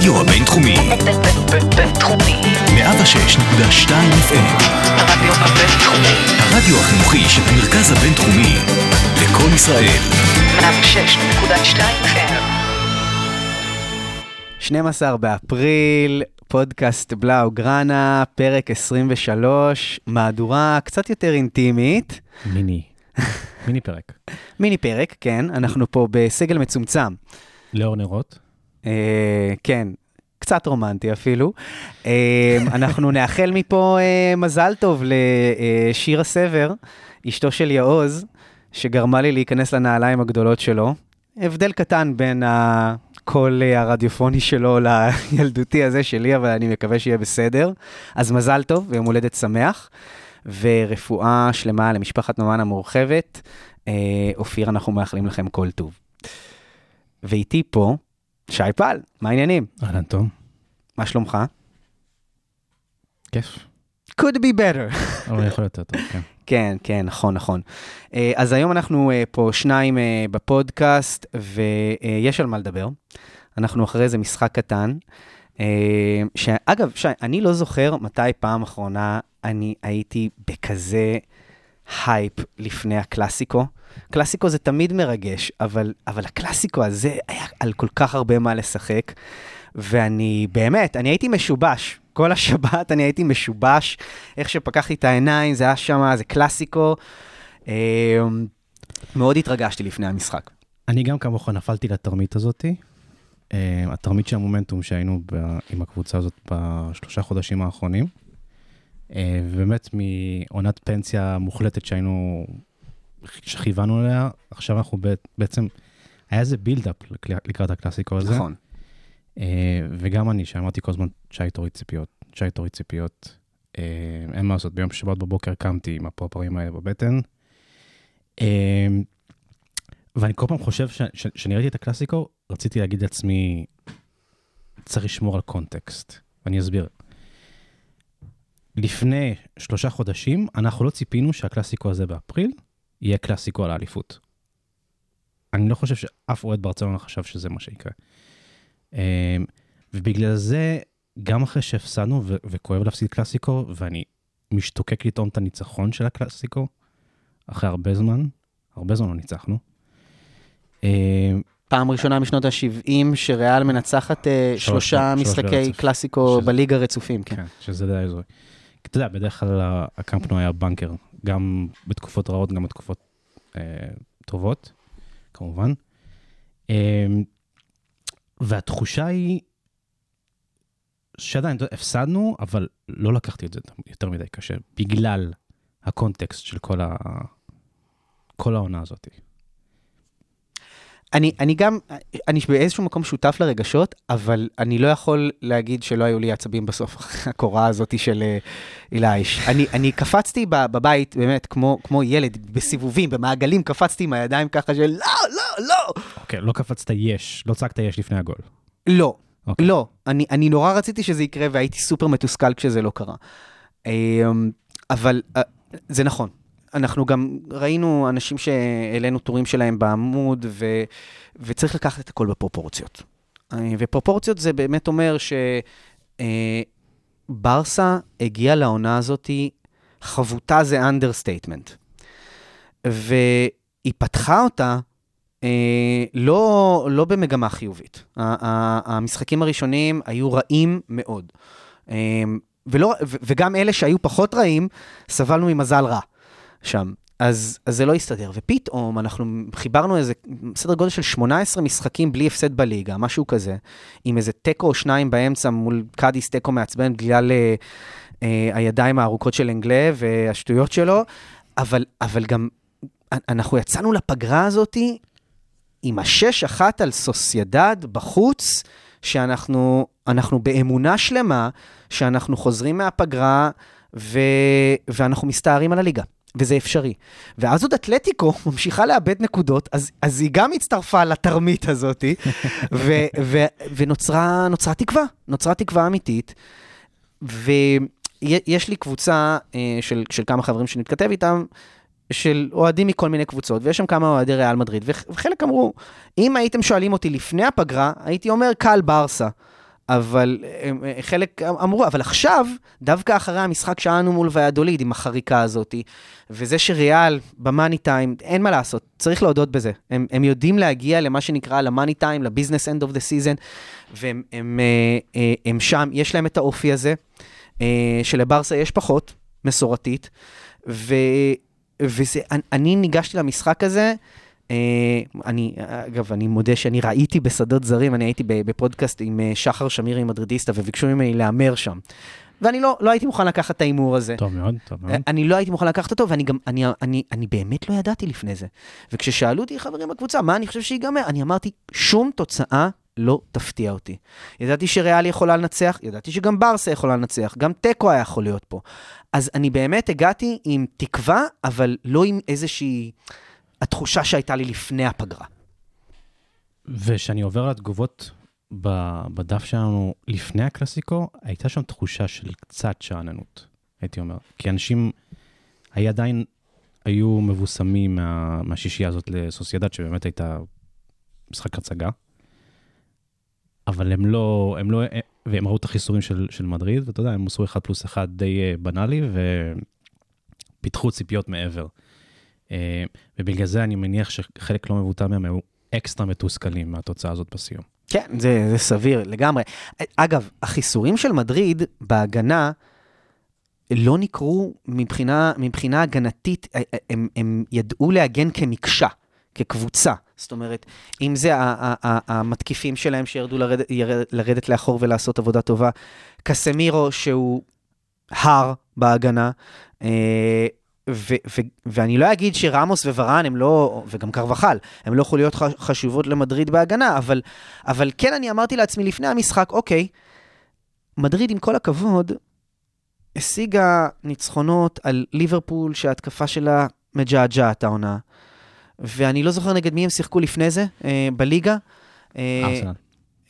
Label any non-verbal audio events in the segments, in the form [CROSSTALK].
הרדיו הבינתחומי. בינתחומי. 106.2 FM. הרדיו הבינתחומי. הרדיו החינוכי של המרכז הבינתחומי. לקום ישראל. 106.2 FM. 12 באפריל, פודקאסט בלאו גראנה, פרק 23, מהדורה קצת יותר אינטימית. מיני, מיני פרק. [LAUGHS] מיני פרק, כן, אנחנו פה בסגל מצומצם. לאור נרות. אה, כן, קצת רומנטי אפילו. אה, אנחנו [LAUGHS] נאחל מפה אה, מזל טוב לשירה סבר, אשתו של יעוז, שגרמה לי להיכנס לנעליים הגדולות שלו. הבדל קטן בין הקול אה, הרדיופוני שלו לילדותי הזה שלי, אבל אני מקווה שיהיה בסדר. אז מזל טוב ויום הולדת שמח, ורפואה שלמה למשפחת ממן המורחבת. אה, אופיר, אנחנו מאחלים לכם כל טוב. ואיתי פה, שי פל, מה העניינים? אהלן תום. מה שלומך? כיף. could be better. אבל יכול להיות יותר טוב, כן. [LAUGHS] כן, כן, נכון, נכון. אה, אז היום אנחנו אה, פה שניים אה, בפודקאסט, ויש על מה לדבר. אנחנו אחרי איזה משחק קטן. שאגב, שי, אני לא זוכר מתי פעם אחרונה אני הייתי בכזה הייפ לפני הקלאסיקו. קלאסיקו זה תמיד מרגש, אבל, אבל הקלאסיקו הזה היה על כל כך הרבה מה לשחק, ואני באמת, אני הייתי משובש. כל השבת אני הייתי משובש, איך שפקחתי את העיניים, זה היה שם, זה קלאסיקו. אה, מאוד התרגשתי לפני המשחק. אני גם כמוך נפלתי לתרמית הזאתי. אה, התרמית של המומנטום שהיינו ב- עם הקבוצה הזאת בשלושה חודשים האחרונים. אה, ובאמת מעונת פנסיה מוחלטת שהיינו, שכיוונו עליה, עכשיו אנחנו בעצם, היה איזה בילדאפ לקראת הקלאסיקו הזה. נכון. אה, וגם אני, שאמרתי כל הזמן, שי תוריד ציפיות, שי תוריד ציפיות. אה, אין מה לעשות, ביום שבת בבוקר קמתי עם הפרפרים האלה בבטן. אה, ואני כל פעם חושב, כשאני ראיתי את הקלאסיקו, רציתי להגיד לעצמי, צריך לשמור על קונטקסט. ואני אסביר. לפני שלושה חודשים, אנחנו לא ציפינו שהקלאסיקו הזה באפריל יהיה קלאסיקו על האליפות. אני לא חושב שאף אוהד ברצלונה חשב שזה מה שיקרה. אמ, ובגלל זה, גם אחרי שהפסדנו, ו- וכואב להפסיד קלאסיקו, ואני משתוקק לטעון את הניצחון של הקלאסיקו, אחרי הרבה זמן, הרבה זמן לא ניצחנו. אמ, פעם ראשונה משנות ה-70 שריאל מנצחת אה, שלוש- שלושה שלוש משחקי ברצף. קלאסיקו שזה- בליגה רצופים, כן. כן, שזה די. כי אתה יודע, בדרך כלל הקמפנו היה בנקר, גם בתקופות רעות, גם בתקופות אה, טובות, כמובן. אה, והתחושה היא שעדיין, הפסדנו, אבל לא לקחתי את זה יותר מדי קשה, בגלל הקונטקסט של כל, ה... כל העונה הזאת. אני, אני גם, אני באיזשהו מקום שותף לרגשות, אבל אני לא יכול להגיד שלא היו לי עצבים בסוף, [LAUGHS] הקורה הזאת של אה, אילייש. אני, אני קפצתי בבית, באמת, כמו, כמו ילד, בסיבובים, במעגלים, קפצתי עם הידיים ככה של לא, לא, לא, אוקיי, לא קפצת יש, לא צעקת יש לפני הגול. לא. אוקיי. לא, אני, אני נורא רציתי שזה יקרה והייתי סופר מתוסכל כשזה לא קרה. אמ, אבל אה, זה נכון. אנחנו גם ראינו אנשים שהעלינו טורים שלהם בעמוד, ו, וצריך לקחת את הכל בפרופורציות. אה, ופרופורציות זה באמת אומר שברסה הגיעה לעונה הזאת, חבוטה זה understatement. והיא פתחה אותה אה, לא, לא במגמה חיובית. המשחקים הראשונים היו רעים מאוד. אה, ולא, וגם אלה שהיו פחות רעים, סבלנו ממזל רע שם. אז, אז זה לא הסתדר. ופתאום אנחנו חיברנו איזה סדר גודל של 18 משחקים בלי הפסד בליגה, משהו כזה, עם איזה תיקו או שניים באמצע מול קאדיס תיקו מעצבן בגלל אה, אה, הידיים הארוכות של אנגלה והשטויות שלו, אבל, אבל גם אנחנו יצאנו לפגרה הזאתי עם השש אחת על סוסיידד בחוץ, שאנחנו אנחנו באמונה שלמה שאנחנו חוזרים מהפגרה ו, ואנחנו מסתערים על הליגה. וזה אפשרי. ואז עוד אתלטיקו [LAUGHS] ממשיכה לאבד נקודות, אז, אז היא גם הצטרפה לתרמית הזאת, [LAUGHS] ו, ו, ונוצרה נוצרה תקווה, נוצרה תקווה אמיתית. ויש לי קבוצה אה, של, של כמה חברים שנתכתב איתם, של אוהדים מכל מיני קבוצות, ויש שם כמה אוהדי ריאל מדריד, וח- וחלק אמרו, אם הייתם שואלים אותי לפני הפגרה, הייתי אומר קל ברסה. אבל הם, אה, חלק אמרו, אבל עכשיו, דווקא אחרי המשחק שלנו מול ויאדוליד עם החריקה הזאת, וזה שריאל ב money time, אין מה לעשות, צריך להודות בזה. הם, הם יודעים להגיע למה שנקרא ל money time, ל business end of the season, והם הם, אה, אה, הם שם, יש להם את האופי הזה, שלברסה יש פחות, מסורתית, ו, וזה, אני, ניגשתי למשחק הזה, אני, אגב, אני מודה שאני ראיתי בשדות זרים, אני הייתי בפודקאסט עם אה, שחר שמירי מדרידיסטה, וביקשו ממני להמר שם. ואני לא, לא הייתי מוכן לקחת את ההימור הזה. טוב מאוד, טוב מאוד. אני לא הייתי מוכן לקחת אותו, ואני גם, אני, אני, אני באמת לא ידעתי לפני זה. וכששאלו אותי חברים בקבוצה, מה אני חושב שיגמר? אני אמרתי, שום תוצאה לא תפתיע אותי. ידעתי שריאל יכולה לנצח, ידעתי שגם ברסה יכולה לנצח, גם תיקו היה יכול להיות פה. אז אני באמת הגעתי עם תקווה, אבל לא עם איזושהי... התחושה שהייתה לי לפני הפגרה. וכשאני עובר על התגובות בדף שלנו לפני הקלאסיקו, הייתה שם תחושה של קצת שאננות, הייתי אומר. כי אנשים היה עדיין היו מבוסמים מה, מהשישייה הזאת לסוסיידד, שבאמת הייתה משחק הצגה. אבל הם לא, הם לא, והם ראו את החיסורים של, של מדריד, ואתה יודע, הם עשו 1 פלוס 1 די אה, בנאלי, ופיתחו ציפיות מעבר. אה, ובגלל זה אני מניח שחלק לא מבוטל מהם היו אקסטרה מתוסכלים מהתוצאה הזאת בסיום. כן, זה, זה סביר לגמרי. אגב, החיסורים של מדריד בהגנה לא נקרו מבחינה, מבחינה הגנתית, הם, הם ידעו להגן כמקשה, כקבוצה. זאת אומרת, אם זה המתקיפים שלהם שירדו לרדת, ירד, לרדת לאחור ולעשות עבודה טובה, קסמירו שהוא הר בהגנה, אה, ו- ו- ואני לא אגיד שרמוס וורן הם לא, וגם קרבחל, הם לא חוליות חשובות למדריד בהגנה, אבל, אבל כן אני אמרתי לעצמי לפני המשחק, אוקיי, מדריד עם כל הכבוד, השיגה ניצחונות על ליברפול שההתקפה שלה מג'עג'עת העונה. ואני לא זוכר נגד מי הם שיחקו לפני זה, אה, בליגה. אה, ארסנל.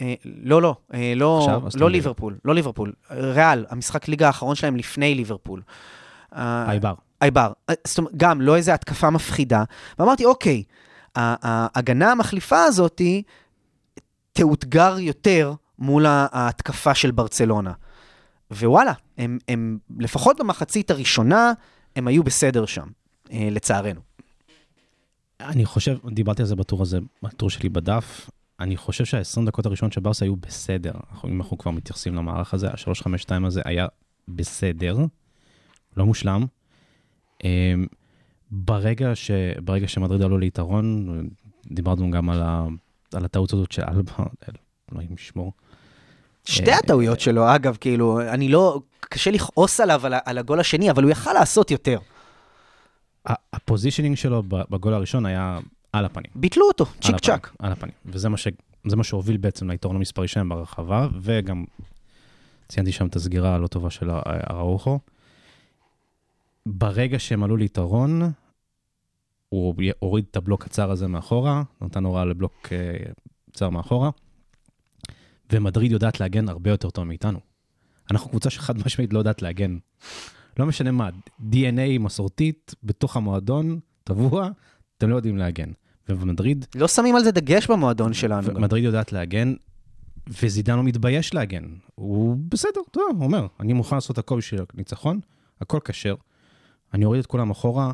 אה, לא, לא, אה, לא, לא. ליברפול, לא ליברפול. ריאל, המשחק ליגה האחרון שלהם לפני ליברפול. אה, אייבר. אה, זאת אומרת, גם לא איזו התקפה מפחידה. ואמרתי, אוקיי, ההגנה המחליפה הזאתי תאותגר יותר מול ההתקפה של ברצלונה. ווואלה, הם, הם לפחות במחצית הראשונה, הם היו בסדר שם, אה, לצערנו. אני חושב, דיברתי על זה בטור הזה, בטור שלי בדף, אני חושב שה-20 דקות הראשונות של ברסה היו בסדר. אם אנחנו כבר מתייחסים למערך הזה, ה-352 הזה היה בסדר, לא מושלם. אמ, ברגע, ש, ברגע שמדריד עלו ליתרון, דיברנו גם על, ה, על הטעות הזאת של אלבה, אלוהים ישמור. שתי אה, הטעויות שלו, אגב, כאילו, אני לא, קשה לכעוס עליו על, על הגול השני, אבל הוא יכל לעשות יותר. ה positioning שלו בגול הראשון היה על הפנים. ביטלו אותו, צ'יק צ'אק. על הפנים. וזה מה, ש... מה שהוביל בעצם ליתרון המספרי שלהם ברחבה, וגם ציינתי שם את הסגירה הלא טובה של ה- אראוחו. ברגע שהם עלו ליתרון, הוא הוריד את הבלוק הצר הזה מאחורה, נתן הוראה לבלוק אה, צר מאחורה, ומדריד יודעת להגן הרבה יותר טוב מאיתנו. אנחנו קבוצה שחד משמעית לא יודעת להגן. לא משנה מה, DNA מסורתית בתוך המועדון, טבוע, אתם לא יודעים להגן. ובמדריד, לא שמים על זה דגש במועדון שלנו. מדריד יודעת להגן, וזידן לא מתבייש להגן. הוא בסדר, אתה יודע, הוא אומר, אני מוכן לעשות הכל בשביל הניצחון, הכל כשר. אני אוריד את כולם אחורה,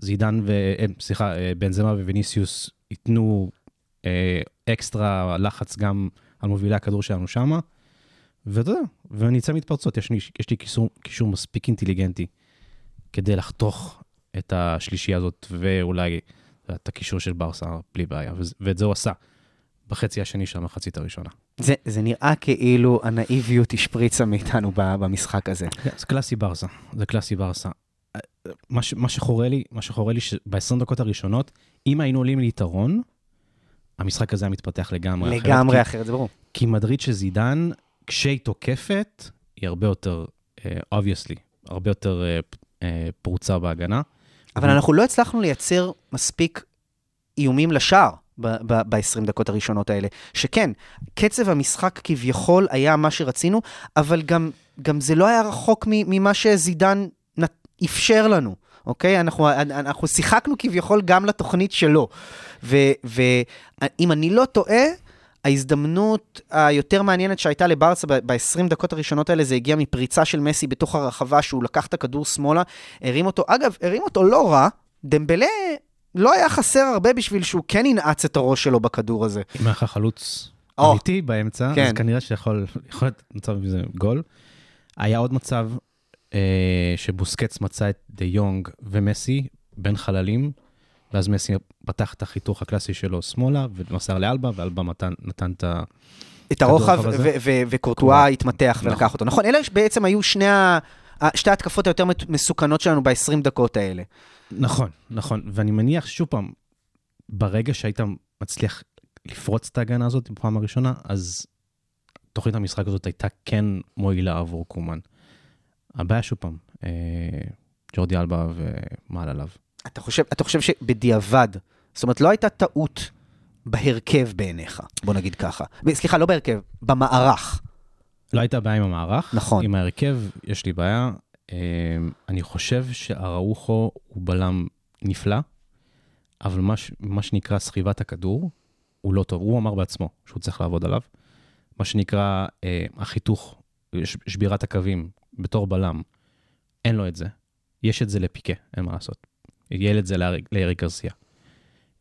זידן ו... אה, סליחה, אה, בנזמה וויניסיוס ייתנו אה, אקסטרה לחץ גם על מובילי הכדור שלנו שמה, ואתה יודע, ונצא מתפרצות. יש יש לי קישור, קישור מספיק אינטליגנטי כדי לחתוך את השלישייה הזאת, ואולי את הקישור של ברסה בלי בעיה, ואת זה הוא עשה בחצי השני של המחצית הראשונה. זה, זה נראה כאילו הנאיביות השפריצה מאיתנו במשחק הזה. כן, זה קלאסי ברסה, זה קלאסי ברסה. מה, ש, מה שחורה לי, מה שחורה לי שב-20 דקות הראשונות, אם היינו עולים ליתרון, המשחק הזה היה מתפתח לגמרי. אחרת, לגמרי אחרת, זה ברור. כי מדריד של זידן, כשהיא תוקפת, היא הרבה יותר, uh, obviously, הרבה יותר uh, uh, פרוצה בהגנה. אבל אנחנו לא הצלחנו לייצר מספיק איומים לשער ב-20 דקות הראשונות האלה. שכן, קצב המשחק כביכול היה מה שרצינו, אבל גם, גם זה לא היה רחוק ממה שזידן אפשר לנו. אוקיי? אנחנו, אנחנו שיחקנו כביכול גם לתוכנית שלו. ואם אני לא טועה, ההזדמנות היותר מעניינת שהייתה לברסה ב-20 דקות הראשונות האלה, זה הגיע מפריצה של מסי בתוך הרחבה, שהוא לקח את הכדור שמאלה, הרים אותו, אגב, הרים אותו לא רע, דמבלה לא היה חסר הרבה בשביל שהוא כן ינעץ את הראש שלו בכדור הזה. אם היה לך חלוץ. אמיתי באמצע, כן. אז כנראה שיכול יכול להיות מצב מזה גול. היה עוד מצב שבוסקץ מצא את דה יונג ומסי בין חללים, ואז מסי פתח את החיתוך הקלאסי שלו שמאלה, ומסר לאלבה, ואלבה נתן, נתן את ה... את הרוחב, וקורטואה התמתח נכון. ולקח אותו. נכון, אלה בעצם היו שני ה... שתי ההתקפות היותר מסוכנות שלנו ב-20 דקות האלה. נכון, נכון, ואני מניח ששוב פעם, ברגע שהיית מצליח לפרוץ את ההגנה הזאת בפעם הראשונה, אז תוכנית המשחק הזאת הייתה כן מועילה עבור קומן. הבעיה שוב פעם, אה, ג'ורדי אלבה ומעל עליו. אתה חושב, אתה חושב שבדיעבד, זאת אומרת, לא הייתה טעות בהרכב בעיניך, בוא נגיד ככה. סליחה, לא בהרכב, במערך. לא הייתה בעיה עם המערך. נכון. עם ההרכב, יש לי בעיה. אה, אני חושב שאראוחו הוא בלם נפלא, אבל מה, מה שנקרא סחיבת הכדור, הוא לא טוב. הוא אמר בעצמו שהוא צריך לעבוד עליו. מה שנקרא אה, החיתוך, שבירת הקווים בתור בלם, אין לו את זה. יש את זה לפיקה, אין מה לעשות. יהיה את זה לארי- לאריק גרסיה.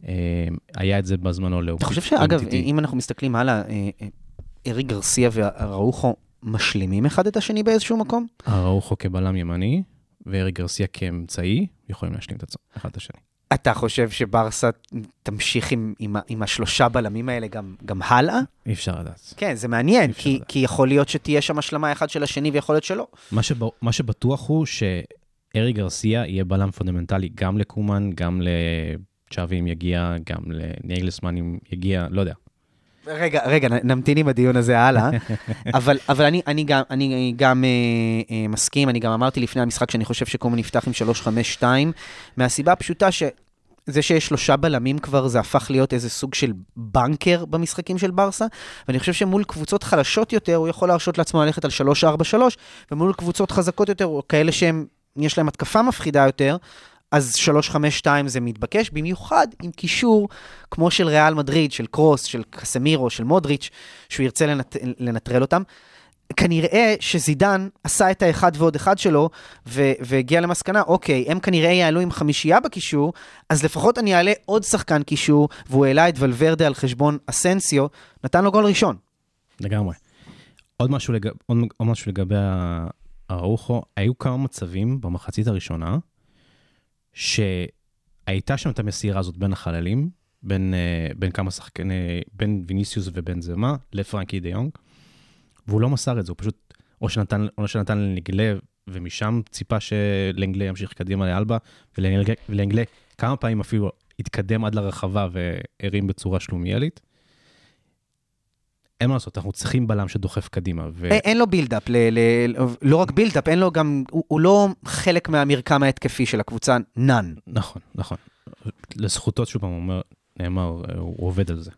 אה, היה את זה בזמנו לאו. אתה חושב שאגב, אם אנחנו מסתכלים הלאה, אה, אה, ארי גרסיה והראוכו משלימים אחד את השני באיזשהו מקום? אראוחו כבלם ימני, ואריק גרסיה כאמצעי, יכולים להשלים את אחד את השני. אתה חושב שברסה תמשיך עם, עם, עם השלושה בלמים האלה גם, גם הלאה? אי אפשר לדעת. כן, זה מעניין, כי, לדעת. כי יכול להיות שתהיה שם השלמה אחד של השני ויכול להיות שלא. מה, שב... מה שבטוח הוא שאריק גרסיה יהיה בלם פונדמנטלי גם לקומן, גם לצ'אבי אם יגיע, גם לנגלסמן אם יגיע, לא יודע. רגע, רגע, נמתין עם הדיון הזה הלאה. [LAUGHS] אבל, אבל אני, אני גם, אני גם אה, אה, מסכים, אני גם אמרתי לפני המשחק שאני חושב שקומן יפתח עם 3-5-2, מהסיבה הפשוטה ש... זה שיש שלושה בלמים כבר, זה הפך להיות איזה סוג של בנקר במשחקים של ברסה, ואני חושב שמול קבוצות חלשות יותר, הוא יכול להרשות לעצמו ללכת על 3-4-3, ומול קבוצות חזקות יותר, או כאלה שהם, יש להם התקפה מפחידה יותר, אז 3-5-2 זה מתבקש, במיוחד עם קישור כמו של ריאל מדריד, של קרוס, של קסמירו, של מודריץ', שהוא ירצה לנט... לנטרל אותם. כנראה שזידן עשה את האחד ועוד אחד שלו, ו- והגיע למסקנה, אוקיי, הם כנראה יעלו עם חמישייה בקישור, אז לפחות אני אעלה עוד שחקן קישור, והוא העלה את ולוורדה על חשבון אסנסיו, נתן לו גול ראשון. לגמרי. עוד משהו, לג... עוד... עוד משהו לגבי אראוחו, היו כמה מצבים במחצית הראשונה, שהייתה שם את המסירה הזאת בין החללים, בין, אה, בין כמה שחקני, בין ויניסיוס ובין זמה, לפרנקי דה יונג, והוא לא מסר את זה, הוא פשוט, או שנתן, או שנתן לנגלה, ומשם ציפה שלנגלה ימשיך קדימה לאלבה, ולנגלה, ולנגלה כמה פעמים אפילו התקדם עד לרחבה והרים בצורה שלומיאלית. אין מה לעשות, אנחנו צריכים בלם שדוחף קדימה. ו... אין, לו בילדאפ, ל- ל- לא רק buildup, אין לו גם, הוא, הוא לא חלק מהמרקם ההתקפי של הקבוצה, נון. נכון, נכון. לזכותו, שוב פעם, הוא אומר, נאמר, אה, הוא עובד על זה.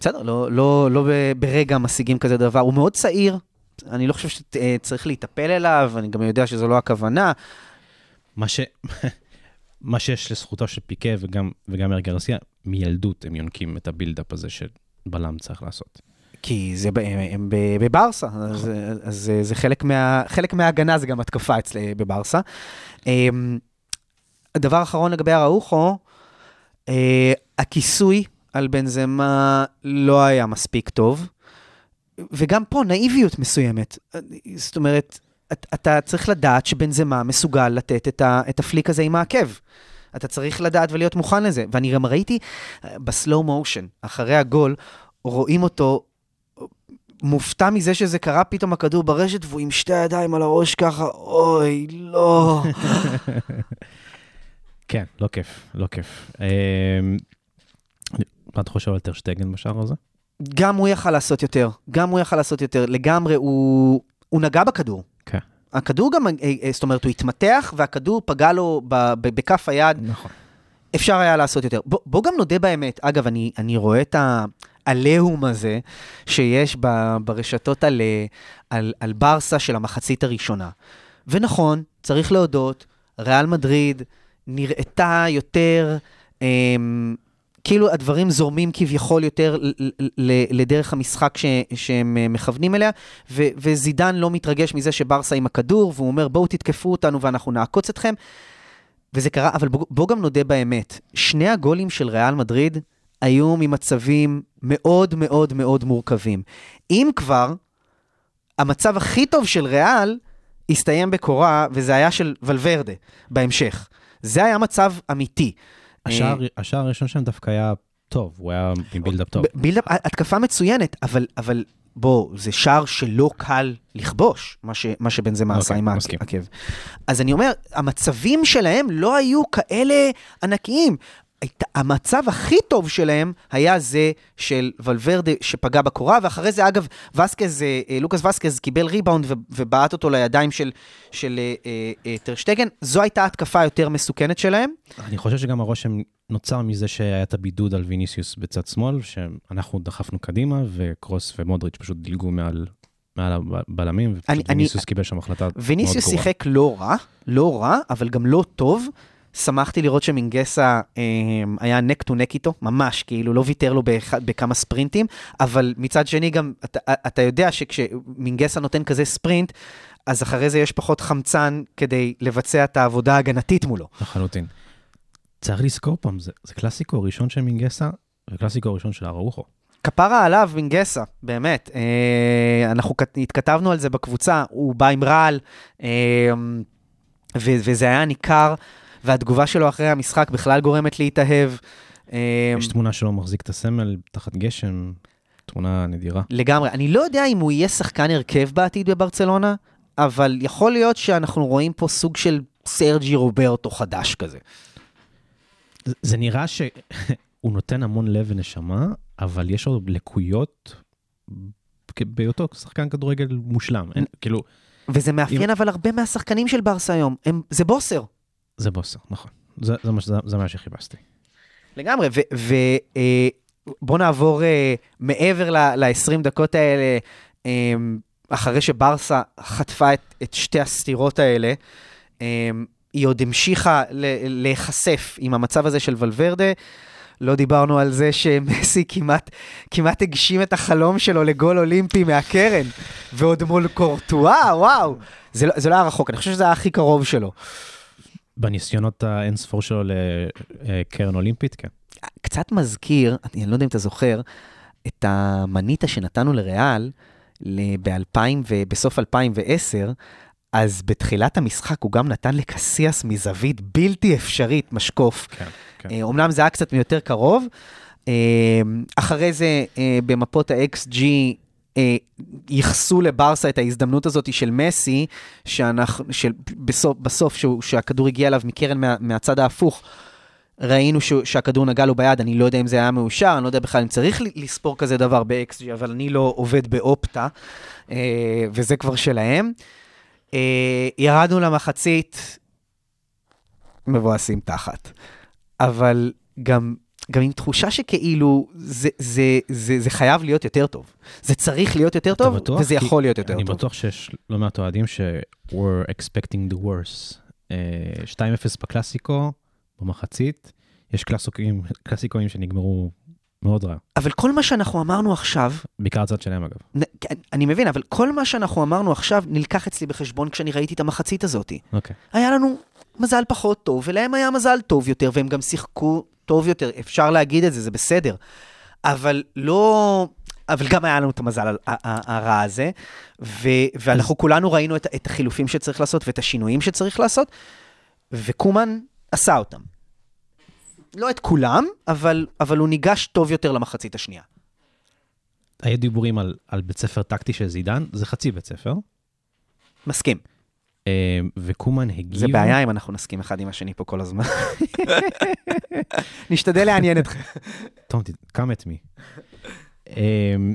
בסדר, לא, לא, לא ברגע משיגים כזה דבר. הוא מאוד צעיר, אני לא חושב שצריך להיטפל אליו, אני גם יודע שזו לא הכוונה. מה, ש... [LAUGHS] מה שיש לזכותו של פיקה וגם, וגם אריק גרסיה, מילדות הם יונקים את ה buildup הזה שבלם צריך לעשות. כי זה, הם, הם בברסה, אז, אז זה- זה חלק, מה, חלק מההגנה, זה גם התקפה אצל בברסה. אמ, הדבר האחרון לגבי אראוחו, אה, הכיסוי על בנזמה לא היה מספיק טוב, וגם פה נאיביות מסוימת. זאת אומרת, את- אתה צריך לדעת שבנזמה מסוגל לתת את, ה, את הפליק הזה עם העקב. אתה צריך לדעת ולהיות מוכן לזה. ואני גם ראיתי אה, בסלואו מושן, אחרי הגול, רואים אותו מופתע מזה שזה קרה, פתאום הכדור ברשת והוא עם שתי הידיים על הראש ככה, אוי, לא. כן, לא כיף, לא כיף. אה, מה אתה חושב על טרשטגן בשער הזה? גם הוא יכל לעשות יותר, גם הוא יכל לעשות יותר. לגמרי, הוא, הוא נגע בכדור. כן. הכדור גם, אה, אה, זאת אומרת, הוא התמתח והכדור פגע לו בכף היד. נכון. אפשר היה לעשות יותר. בוא, בוא גם נודה באמת, אגב, אני, אני רואה את העליהום הזה שיש ב, ברשתות על, אה, על, על ברסה של המחצית הראשונה. ונכון, צריך להודות, ריאל מדריד נראתה יותר אמ, כאילו הדברים זורמים כביכול יותר לדרך המשחק ש- שהם אה, מכוונים אליה, ו- וזידן לא מתרגש מזה שברסה עם הכדור, והוא אומר, בואו תתקפו אותנו ואנחנו נעקוץ אתכם. וזה קרה, אבל בוא, בוא גם נודה באמת, שני הגולים של ריאל מדריד היו ממצבים מאוד מאוד מאוד מורכבים. אם כבר, המצב הכי טוב של ריאל הסתיים בקורה, וזה היה של ולוורדה בהמשך. זה היה מצב אמיתי. השער השער הראשון שלהם דווקא היה טוב, הוא היה עם build-up טוב. build-up, התקפה מצוינת, אבל, אבל בוא, זה שער שלא קל לכבוש, מה, ש, מה שבן זה מעשה אוקיי, עם. העקב. אז אני אומר, המצבים שלהם לא היו כאלה ענקיים. המצב הכי טוב שלהם היה זה של ולוורדה שפגע בקורה, ואחרי זה, אגב, וסקז, אה, אה, לוקאס וסקז קיבל ריבאונד ובעט אותו לידיים של, של אה, טרשטגן. זו הייתה התקפה היותר מסוכנת שלהם. אני חושב שגם הרושם נוצר מזה שהיה את הבידוד על ויניסיוס בצד שמאל, שאנחנו דחפנו קדימה, וקרוס ומודריץ' פשוט דילגו מעל, מעל הבלמים, ופשוט ויניסיוס קיבל שם החלטה מאוד גרועה. ויניסיוס שיחק לא רע, לא רע, אבל גם לא טוב. שמחתי לראות שמינגסה אה, היה נק טו נק איתו, ממש, כאילו לא ויתר לו באחד, בכמה ספרינטים, אבל מצד שני גם, אתה, אתה יודע שכשמינגסה נותן כזה ספרינט, אז אחרי זה יש פחות חמצן כדי לבצע את העבודה ההגנתית מולו. לחלוטין. צריך לזכור פעם, זה, זה קלאסיקו ראשון של מינגסה, וקלאסיקו ראשון של אראוחו. כפרה עליו, מינגסה, באמת. אה, אנחנו כת- התכתבנו על זה בקבוצה, הוא בא עם רעל, אה, ו- וזה היה ניכר, והתגובה שלו אחרי המשחק בכלל גורמת להתאהב. אה, יש תמונה שלו מחזיק את הסמל תחת גשם, תמונה נדירה. לגמרי. אני לא יודע אם הוא יהיה שחקן הרכב בעתיד בברצלונה, אבל יכול להיות שאנחנו רואים פה סוג של סרג'י רוברטו חדש כזה. זה- זה נראה שהוא [LAUGHS] נותן המון לב ונשמה, אבל יש לו לקויות בהיותו שחקן כדורגל מושלם. אין, כאילו, וזה מאפיין אבל הרבה מהשחקנים של ברסה היום, הם, זה בוסר. זה בוסר, נכון. זה, זה, זה, זה מה שחיפשתי. לגמרי, ובוא נעבור אה, מעבר ל-20 דקות האלה, אה, אחרי שברסה חטפה את, את שתי הסתירות האלה, אה, היא עוד המשיכה ל- להיחשף עם המצב הזה של ולוורדה. לא דיברנו על זה שמסי כמעט, כמעט הגשים את החלום שלו לגול אולימפי מהקרן, ועוד מול קורטואה, וואו. זה לא, זה לא היה רחוק, אני חושב שזה היה הכי קרוב שלו. בניסיונות האינספור שלו לקרן אולימפית, כן. קצת מזכיר, אני לא יודע אם אתה זוכר, את המניטה שנתנו לריאל ב-2000 ובסוף 2010, אז בתחילת המשחק הוא גם נתן לקסיאס מזווית בלתי אפשרית משקוף. כן, כן. אה, אומנם זה היה קצת מיותר קרוב. אה, אחרי זה, אה, במפות ה-XG, אה, ייחסו לברסה את ההזדמנות הזאת של מסי, שאנחנו, של, בסוף, בסוף שהוא, שהכדור הגיע אליו מקרן מה, מהצד ההפוך, ראינו ש, שהכדור נגע לו ביד, אני לא יודע אם זה היה מאושר, אני לא יודע בכלל אם צריך לספור כזה דבר ב-XG, אבל אני לא עובד באופטה, אה, וזה כבר שלהם. אה, ירדנו למחצית, מבואסים תחת. אבל גם, גם עם תחושה שכאילו זה, זה, זה, זה חייב להיות יותר טוב. זה צריך להיות יותר טוב, בטוח? וזה יכול להיות יותר אני טוב. בטוח שיש לא מעט אוהדים ש- were expecting the worst. אה, 2-0 בקלאסיקו, במחצית, יש קלאסיקואים, קלאסיקואים שנגמרו מאוד רע. אבל כל מה שאנחנו אמרנו עכשיו, בעיקר הצד שלהם אגב. נ- כן, אני מבין, אבל כל מה שאנחנו אמרנו עכשיו נלקח אצלי בחשבון כשאני ראיתי את המחצית הזאת. אוקיי. היה לנו מזל פחות טוב, ולהם היה מזל טוב יותר, והם גם שיחקו טוב יותר, אפשר להגיד את זה, זה בסדר. אבל לא... אבל גם היה לנו את המזל הרע הזה, ו- ואנחנו כולנו ראינו את, את החילופים שצריך לעשות ואת השינויים שצריך לעשות, וקומן עשה אותם. לא את כולם, אבל, אבל הוא ניגש טוב יותר למחצית השנייה. היה דיבורים על, על בית ספר טקטי של זידן, זה חצי בית ספר, מסכים. אה, וקומן הגיב... זה בעיה אם אנחנו נסכים אחד עם השני פה כל הזמן. נשתדל לעניין אתכם. טוב, come at me. אמ,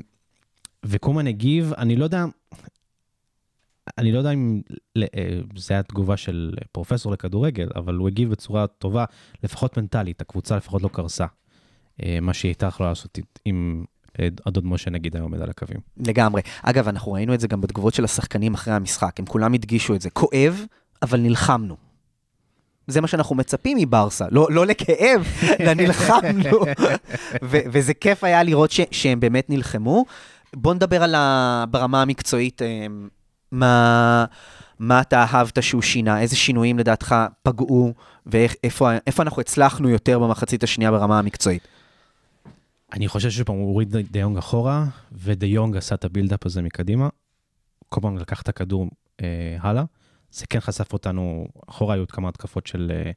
וקומן הגיב, אני לא יודע, אני לא יודע אם אה, זה היה תגובה של פרופסור לכדורגל, אבל הוא הגיב בצורה טובה, לפחות מנטלית, הקבוצה לפחות לא קרסה. אה, מה שהיא הייתה יכולה לעשות אם אה, הדוד משה נגיד היה עומד על הקווים. לגמרי. אגב, אנחנו ראינו את זה גם בתגובות של השחקנים אחרי המשחק, הם כולם הדגישו את זה. כואב, אבל נלחמנו. זה מה שאנחנו מצפים מברסה, לא, לא לכאב, [LAUGHS] אלא נלחמנו. ו- וזה כיף היה לראות ש- שהם באמת נלחמו. בוא נדבר על ה- ברמה המקצועית, אה, מה, מה אתה אהבת שהוא שינה, איזה שינויים לדעתך פגעו, ואיפה איפה אנחנו הצלחנו יותר במחצית השנייה ברמה המקצועית. אני חושב שפעם הוא הוריד את דיונג אחורה, ודיונג עשה את ה build-up הזה מקדימה. כל פעם לקח את הכדור אה, הלאה. זה כן חשף אותנו, אחורה היו עוד כמה התקפות של, אה,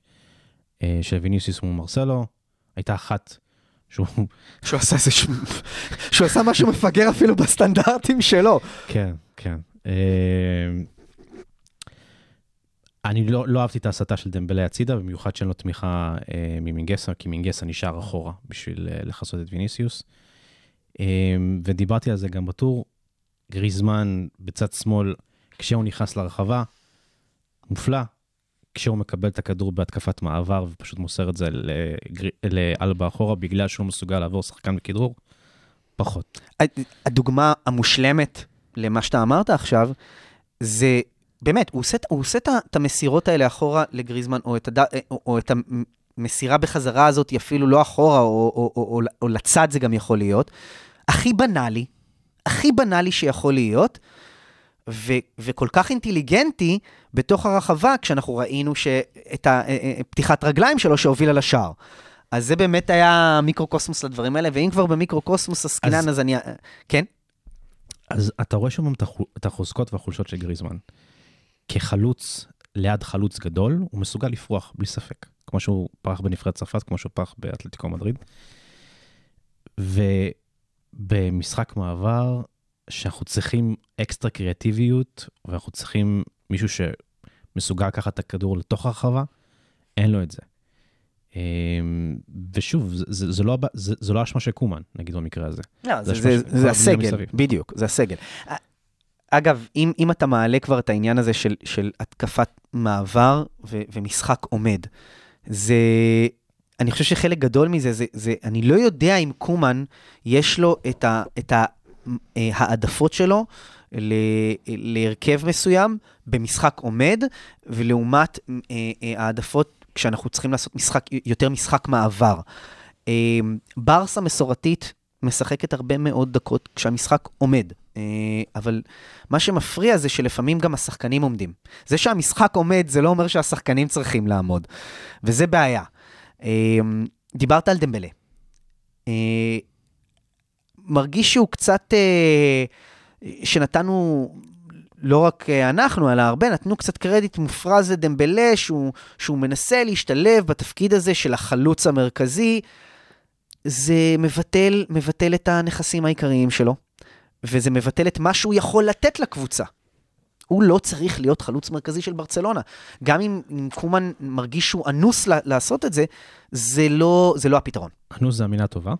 אה, של ויניסיוס מול מרסלו. הייתה אחת שהוא, שהוא עשה איזה ש... שהוא עשה משהו מפגר אפילו בסטנדרטים שלו. כן, כן. אה, אני לא, לא אהבתי את ההסתה של דמבלי הצידה, במיוחד שאין לו תמיכה אה, ממינגסה, כי מינגסה נשאר אחורה בשביל אה, לכסות את ויניסיוס. אה, ודיברתי על זה גם בטור, גריזמן בצד שמאל, כשהוא נכנס לרחבה, מופלא. כשהוא מקבל את הכדור בהתקפת מעבר ופשוט מוסר את זה לגר... לאלבה אחורה, בגלל שהוא מסוגל לעבור שחקן בכדרור, פחות. הדוגמה המושלמת למה שאתה אמרת עכשיו, זה באמת, הוא עושה, הוא עושה את המסירות האלה אחורה לגריזמן, או את, הד... או, או את המסירה בחזרה הזאת, אפילו לא אחורה, או, או, או, או, או לצד זה גם יכול להיות. הכי בנאלי, הכי בנאלי שיכול להיות, ו, וכל כך אינטליגנטי בתוך הרחבה, כשאנחנו ראינו את הפתיחת רגליים שלו שהובילה לשער. אז זה באמת היה מיקרוקוסמוס לדברים האלה, ואם כבר במיקרוקוסמוס עסקינן, אז... אז אני... כן? אז אתה רואה שם את החוזקות והחולשות של גריזמן. כחלוץ ליד חלוץ גדול, הוא מסוגל לפרוח, בלי ספק. כמו שהוא פרח בנבחרת צרפת, כמו שהוא פרח באתלטיקו מדריד. ובמשחק מעבר, שאנחנו צריכים אקסטרה קריאטיביות, ואנחנו צריכים מישהו שמסוגל לקחת את הכדור לתוך הרחבה, אין לו את זה. אמ, ושוב, זה, זה, זה, לא, זה, זה לא אשמה של קומן, נגיד במקרה הזה. לא, זה, זה, זה, זה הסגל, בדיוק, זה הסגל. אגב, אם, אם אתה מעלה כבר את העניין הזה של, של התקפת מעבר ו, ומשחק עומד, זה... אני חושב שחלק גדול מזה, זה, זה, אני לא יודע אם קומן, יש לו את, ה, את ה, אה, העדפות שלו ל, להרכב מסוים במשחק עומד, ולעומת אה, אה, העדפות כשאנחנו צריכים לעשות משחק, יותר משחק מעבר. ברסה מסורתית משחקת הרבה מאוד דקות כשהמשחק עומד. אבל מה שמפריע זה שלפעמים גם השחקנים עומדים. זה שהמשחק עומד, זה לא אומר שהשחקנים צריכים לעמוד, וזה בעיה. דיברת על דמבלה. מרגיש שהוא קצת, שנתנו, לא רק אנחנו, אלא הרבה, נתנו קצת קרדיט מופרז לדמבלה, שהוא, שהוא מנסה להשתלב בתפקיד הזה של החלוץ המרכזי. זה מבטל, מבטל את הנכסים העיקריים שלו, וזה מבטל את מה שהוא יכול לתת לקבוצה. הוא לא צריך להיות חלוץ מרכזי של ברצלונה. גם אם, אם קומן מרגיש שהוא אנוס ל- לעשות את זה, זה לא, זה לא הפתרון. אנוס זה המילה טובה,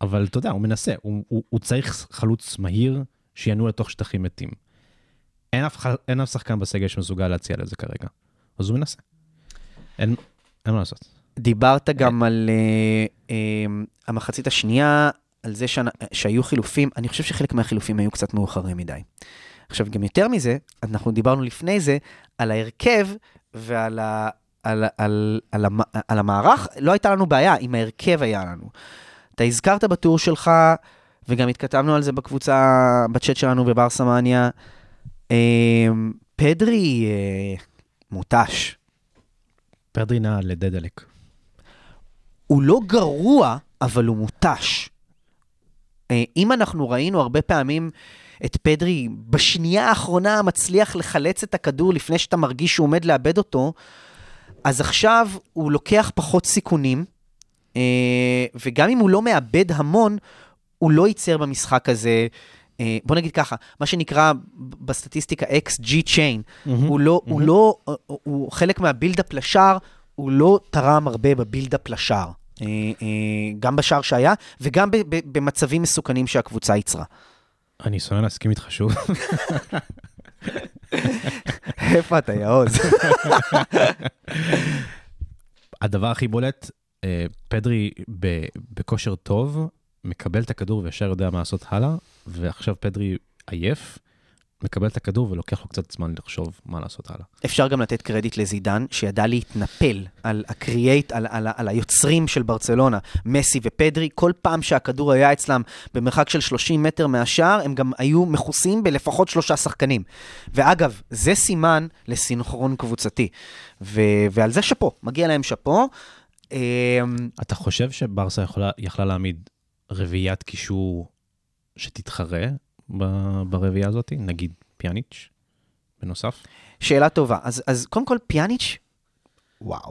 אבל אתה יודע, הוא מנסה, הוא, הוא, הוא צריך חלוץ מהיר שינוע לתוך שטחים מתים. אין אף, אין אף שחקן בסגל שמסוגל להציע לזה כרגע, אז הוא מנסה. אין, אין מה לעשות. דיברת גם על uh, uh, המחצית השנייה, על זה ש... שהיו חילופים, אני חושב שחלק מהחילופים היו קצת מאוחרים מדי. עכשיו, גם יותר מזה, אנחנו דיברנו לפני זה על ההרכב ועל ה... על, על, על, על, על המערך, לא הייתה לנו בעיה, עם ההרכב היה לנו. אתה הזכרת בטור שלך, וגם התכתבנו על זה בקבוצה, בצ'אט שלנו בברסה מניה, אה, פדרי אה, מותש. פדרי נע לדדלק. הוא לא גרוע, אבל הוא מותש. אה, אם אנחנו ראינו הרבה פעמים את פדרי בשנייה האחרונה מצליח לחלץ את הכדור לפני שאתה מרגיש שהוא עומד לאבד אותו, אז עכשיו הוא לוקח פחות סיכונים, אה, וגם אם הוא לא מאבד המון, הוא לא ייצר במשחק הזה, אה, בוא נגיד ככה, מה שנקרא בסטטיסטיקה XG chain, mm-hmm, הוא לא, mm-hmm. הוא לא, הוא חלק מהבילדאפ לשער, הוא לא תרם הרבה בבילדאפ לשער. גם בשער שהיה, וגם במצבים מסוכנים שהקבוצה ייצרה. אני שונא להסכים איתך שוב. איפה אתה, יעוז? הדבר הכי בולט, אה, פדרי בכושר טוב, מקבל את הכדור וישר יודע מה לעשות הלאה, ועכשיו פדרי עייף, מקבל את הכדור ולוקח לו קצת זמן לחשוב מה לעשות הלאה. אפשר גם לתת קרדיט לזידן, שידע להתנפל על הקריאייט, על, על, על היוצרים של ברצלונה, מסי ופדרי. כל פעם שהכדור היה אצלם במרחק של 30 מטר מהשער, הם גם היו מכוסים בלפחות שלושה שחקנים. ואגב, זה סימן לסינכרון קבוצתי. ו, ועל זה שאפו, מגיע להם שאפו. אמ, אתה חושב שברסה יכולה, יכלה להעמיד רביעיית קישור שתתחרה ברביעייה הזאת? נגיד פיאניץ' בנוסף? שאלה טובה. אז, אז קודם כל, פיאניץ', וואו,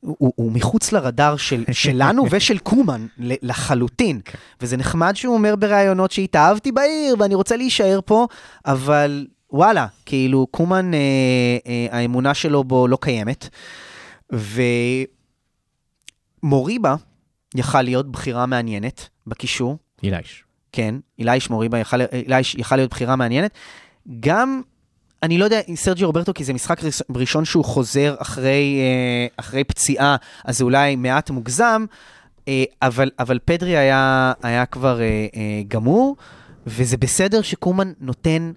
הוא, הוא מחוץ לרדאר של, [LAUGHS] שלנו ושל קומן לחלוטין. כן. וזה נחמד שהוא אומר בראיונות שהתאהבתי בעיר ואני רוצה להישאר פה, אבל וואלה, כאילו, קומן, אה, אה, האמונה שלו בו לא קיימת. ומוריבה יכל להיות בחירה מעניינת בקישור. אילייש. כן, אילייש מוריבה יכל, אילייש יכל להיות בחירה מעניינת. גם, אני לא יודע, סרג'י רוברטו, כי זה משחק ראש- ראשון שהוא חוזר אחרי, אה, אחרי פציעה, אז זה אולי מעט מוגזם, אה, אבל, אבל פדרי היה, היה כבר אה, גמור, וזה בסדר שקומן נותן,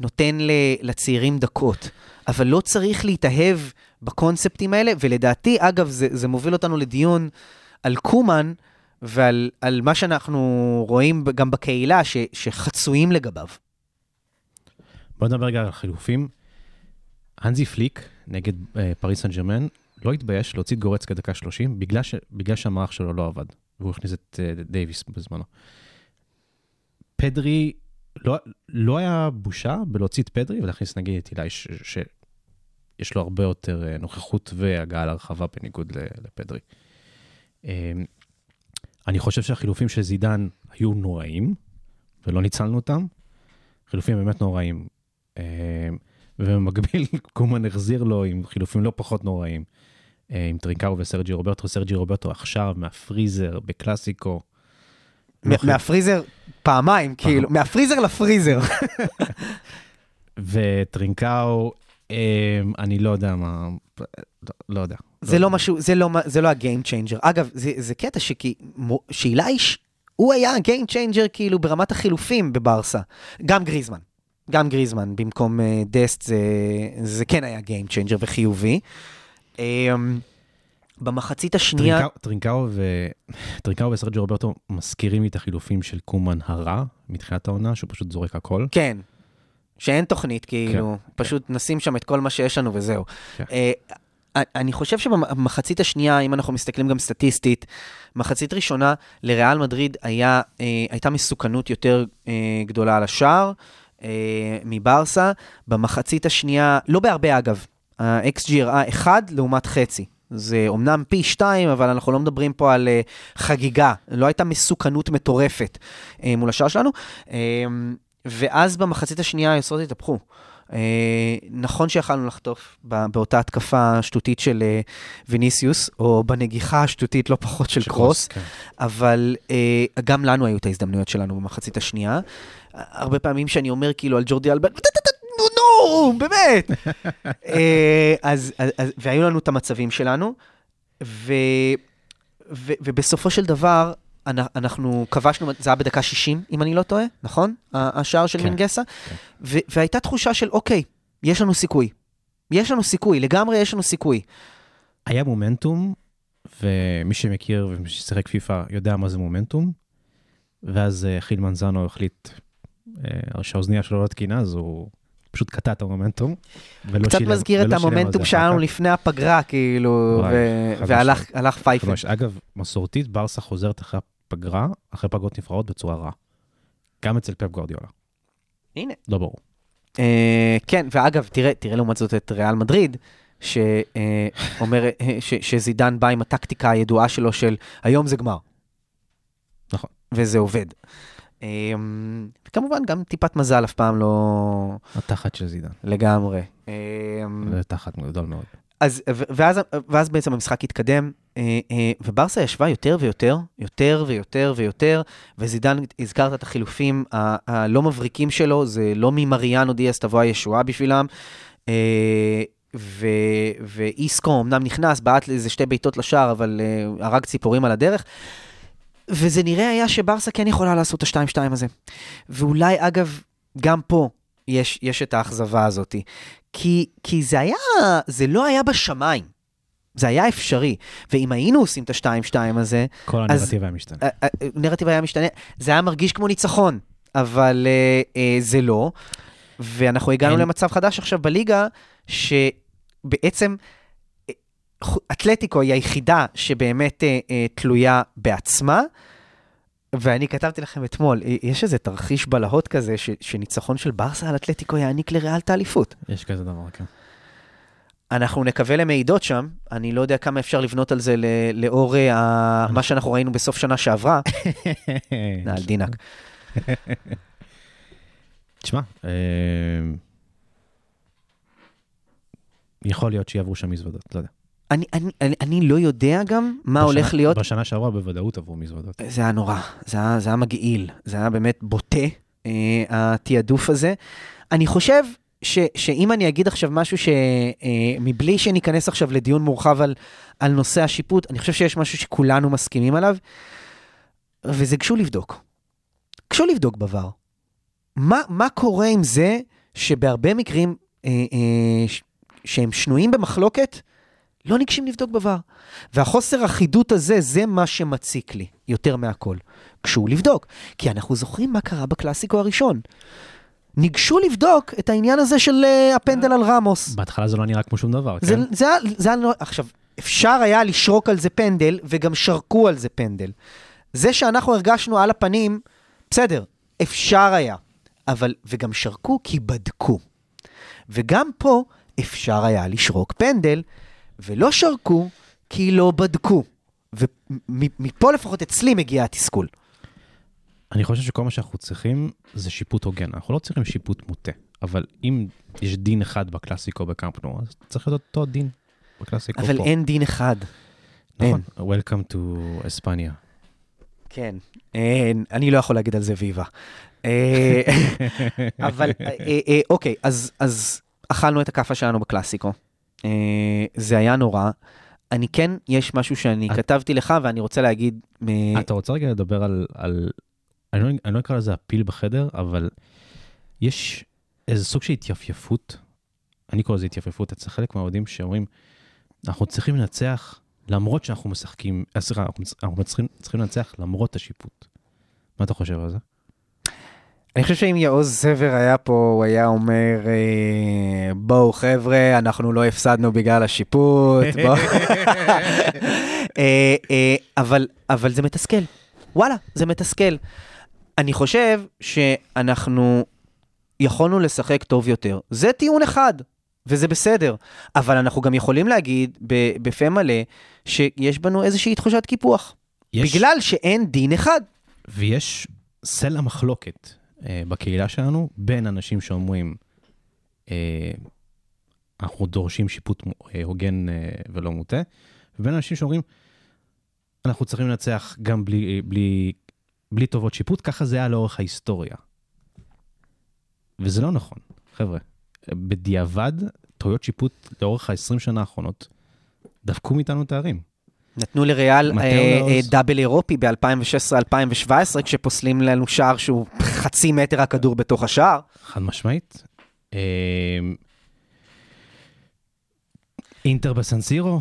נותן לצעירים דקות, אבל לא צריך להתאהב בקונספטים האלה, ולדעתי, אגב, זה, זה מוביל אותנו לדיון על קומן, ועל על מה שאנחנו רואים גם בקהילה, ש, שחצויים לגביו. בוא נדבר רגע על החילופים. האנזי פליק נגד אה, פריס סן ג'רמן לא התבייש להוציא את גורצקה דקה 30 בגלל, ש... בגלל שהמערך שלו לא עבד, והוא הכניס את אה, דייוויס בזמנו. פדרי, לא, לא היה בושה בלהוציא את פדרי ולהכניס נגיד את אילייש. שיש לו הרבה יותר אה, נוכחות והגעה להרחבה בניגוד לפדרי. אני חושב שהחילופים של זידן היו נוראים, ולא ניצלנו אותם. חילופים באמת נוראים. אה, ובמקביל, [LAUGHS] קומן החזיר לו עם חילופים לא פחות נוראים, אה, עם טרינקאו וסרג'י רוברטו. סרג'י רוברטו עכשיו מהפריזר בקלאסיקו. לא מהפריזר פעמיים, כאילו, מהפריזר לפריזר. [LAUGHS] וטרינקאו, אני לא יודע מה, לא, לא יודע. זה לא משהו, זה לא, זה לא ה game changer. אגב, זה, זה קטע שכי, שאילייש, הוא היה ה game changer כאילו ברמת החילופים בברסה. גם גריזמן. גם גריזמן במקום uh, דסט, זה, זה כן היה game changer וחיובי. Um, במחצית השנייה... טרינקאו- ו... טרינקאו וסרג'י רוברטו מזכירים לי את החילופים של קומן הרע מתחילת העונה, שהוא פשוט זורק הכל. כן, שאין תוכנית, כאילו, כן, פשוט נשים שם את כל מה שיש לנו וזהו. כן. אה, אני חושב שבמחצית השנייה, אם אנחנו מסתכלים גם סטטיסטית, מחצית ראשונה לריאל מדריד היה, אה, הייתה מסוכנות יותר אה, גדולה על השער אה, מברסה. במחצית השנייה, לא בהרבה אגב, ה-XG הראה 1 לעומת חצי. זה אומנם פי 2, אבל אנחנו לא מדברים פה על אה, חגיגה. לא הייתה מסוכנות מטורפת אה, מול השער שלנו. אה, ואז במחצית השנייה היסודות התהפכו. אה, נכון שיכלנו לחטוף באותה התקפה שטותית של אה, ויניסיוס, או בנגיחה השטותית לא פחות של קרוס, כן. אבל אה, גם לנו היו את ההזדמנויות שלנו במחצית השנייה. הרבה פעמים שאני אומר כאילו על ג'ורדי אלבן, "ט- ט- ט- נו, נו, באמת. [LAUGHS] אה, אז, אז, אז, והיו לנו את המצבים שלנו, ו, ו, ובסופו של דבר, אנחנו כבשנו, זה היה בדקה 60, אם אני לא טועה, נכון? השער של כן, מינגסה. כן. ו- והייתה תחושה של, אוקיי, יש לנו סיכוי. יש לנו סיכוי, לגמרי יש לנו סיכוי. היה מומנטום, ומי שמכיר ומי ששיחק פיפא יודע מה זה מומנטום, ואז אה, חיל מנזנו החליט אה, שהאוזנייה שלו לא תקינה, אז הוא פשוט קטע את המומנטום. קצת שילם- מזכיר את המומנטום שהיה לנו. לפני הפגרה, כאילו, ו- והלך פייפן. אגב, מסורתית, ברסה חוזרת אחרי הפגרה, אחרי פגרות נפרעות בצורה רעה. גם אצל פפ גורדיולה. הנה. לא ברור. אה, כן, ואגב, תראה, תראה לעומת זאת את ריאל מדריד, שאומר שזידן בא עם הטקטיקה הידועה שלו של היום זה גמר. נכון. וזה עובד. אה, וכמובן, גם טיפת מזל אף פעם לא התחת של זידן. לגמרי. אה, זה תחת גדול מאוד. אז, ואז, ואז בעצם המשחק התקדם, אה, אה, וברסה ישבה יותר ויותר, יותר ויותר ויותר, וזידן, הזכרת את החילופים הלא מבריקים שלו, זה לא ממריאנו דיאס תבוא הישועה בשבילם. אה, ואיסקו אמנם נכנס, בעט לאיזה שתי בעיטות לשער, אבל אה, הרג ציפורים על הדרך. וזה נראה היה שברסה כן יכולה לעשות את ה-2-2 הזה. ואולי, אגב, גם פה, יש, יש את האכזבה הזאת. כי, כי זה היה, זה לא היה בשמיים. זה היה אפשרי. ואם היינו עושים את השתיים-שתיים הזה, כל אז- הנרטיב היה משתנה. ה- ה- הנרטיב היה משתנה, זה היה מרגיש כמו ניצחון, אבל אה, אה, זה לא. ואנחנו הגענו אין- למצב חדש עכשיו בליגה, שבעצם אה, אתלטיקו היא היחידה שבאמת אה, אה, תלויה בעצמה. ואני כתבתי לכם אתמול, אה, יש איזה תרחיש בלהות כזה, ש, שניצחון של ברסה על אתלטיקו יעניק לריאל את האליפות. יש כזה דבר, כן. אנחנו נקווה למעידות שם, אני לא יודע כמה אפשר לבנות על זה לאור אה, ה- מה שאנחנו ראינו בסוף שנה שעברה. [LAUGHS] נעל דינק. תשמע, אה, יכול להיות שיעברו שם מזוודות, לא יודע. אני, אני, אני, אני לא יודע גם מה הולך בשנה- להיות. בשנה שעברה בוודאות עברו מזוודות. זה היה נורא, זה היה, זה היה מגעיל, זה היה באמת בוטה, אה, התעדוף הזה. אני חושב ש, שאם אני אגיד עכשיו משהו שמבלי שניכנס עכשיו לדיון מורחב על, על נושא השיפוט, אני חושב שיש משהו שכולנו מסכימים עליו, וזה גשו לבדוק. גשו לבדוק בVAR. מה, מה קורה עם זה שבהרבה מקרים אה, אה, שהם שנויים במחלוקת, לא ניגשים לבדוק בVAR. והחוסר אחידות הזה, זה מה שמציק לי יותר מהכל. גשו לבדוק, כי אנחנו זוכרים מה קרה בקלאסיקו הראשון. ניגשו לבדוק את העניין הזה של uh, הפנדל על רמוס. בהתחלה זה לא נראה כמו שום דבר, זה, כן? זה, היה- זה היה, עכשיו, אפשר היה לשרוק על זה פנדל, וגם שרקו על זה פנדל. זה שאנחנו הרגשנו על הפנים, בסדר, אפשר היה. אבל, וגם שרקו כי בדקו. וגם פה אפשר היה לשרוק פנדל, ולא שרקו כי לא בדקו. ומפה לפחות אצלי מגיע התסכול. אני חושב שכל מה שאנחנו צריכים זה שיפוט הוגן. אנחנו לא צריכים שיפוט מוטה, אבל אם יש דין אחד בקלאסיקו בקאמפ נו, אז צריך להיות אותו דין בקלאסיקו פה. אבל אין דין אחד. נכון, Welcome to אספניה. כן, אין, אני לא יכול להגיד על זה ויבה. אה, [LAUGHS] אבל אה, אה, אוקיי, אז, אז אכלנו את הכאפה שלנו בקלאסיקו. אה, זה היה נורא. אני כן, יש משהו שאני את- כתבתי לך ואני רוצה להגיד... אה, אתה רוצה רגע לדבר על, על אני, לא, אני לא אקרא לזה הפיל בחדר, אבל יש איזה סוג של התייפייפות, אני קורא לזה התייפייפות, אצל חלק מהאוהדים שאומרים, אנחנו צריכים לנצח למרות שאנחנו משחקים, אה, סליחה, אנחנו, אנחנו צריכים, צריכים לנצח למרות השיפוט. מה אתה חושב על זה? אני חושב שאם יעוז סבר היה פה, הוא היה אומר, אה, בואו חבר'ה, אנחנו לא הפסדנו בגלל השיפוט, בואו. [LAUGHS] אה, אבל, אבל זה מתסכל. וואלה, זה מתסכל. אני חושב שאנחנו יכולנו לשחק טוב יותר. זה טיעון אחד, וזה בסדר. אבל אנחנו גם יכולים להגיד בפה מלא שיש בנו איזושהי תחושת קיפוח. יש, בגלל שאין דין אחד. ויש סלע מחלוקת אה, בקהילה שלנו בין אנשים שאומרים, אה, אנחנו דורשים שיפוט אה, הוגן אה, ולא מוטה, ובין אנשים שאומרים, אנחנו צריכים לנצח גם בלי, בלי, בלי טובות שיפוט, ככה זה היה לאורך ההיסטוריה. וזה לא נכון, חבר'ה. בדיעבד, טעויות שיפוט לאורך ה-20 שנה האחרונות דפקו מאיתנו תארים. נתנו לריאל אה, לאוז. אה, דאבל אירופי ב-2016-2017, כשפוסלים לנו שער שהוא חצי מטר הכדור בתוך השער. חד משמעית. אה, אינטר בסנסירו,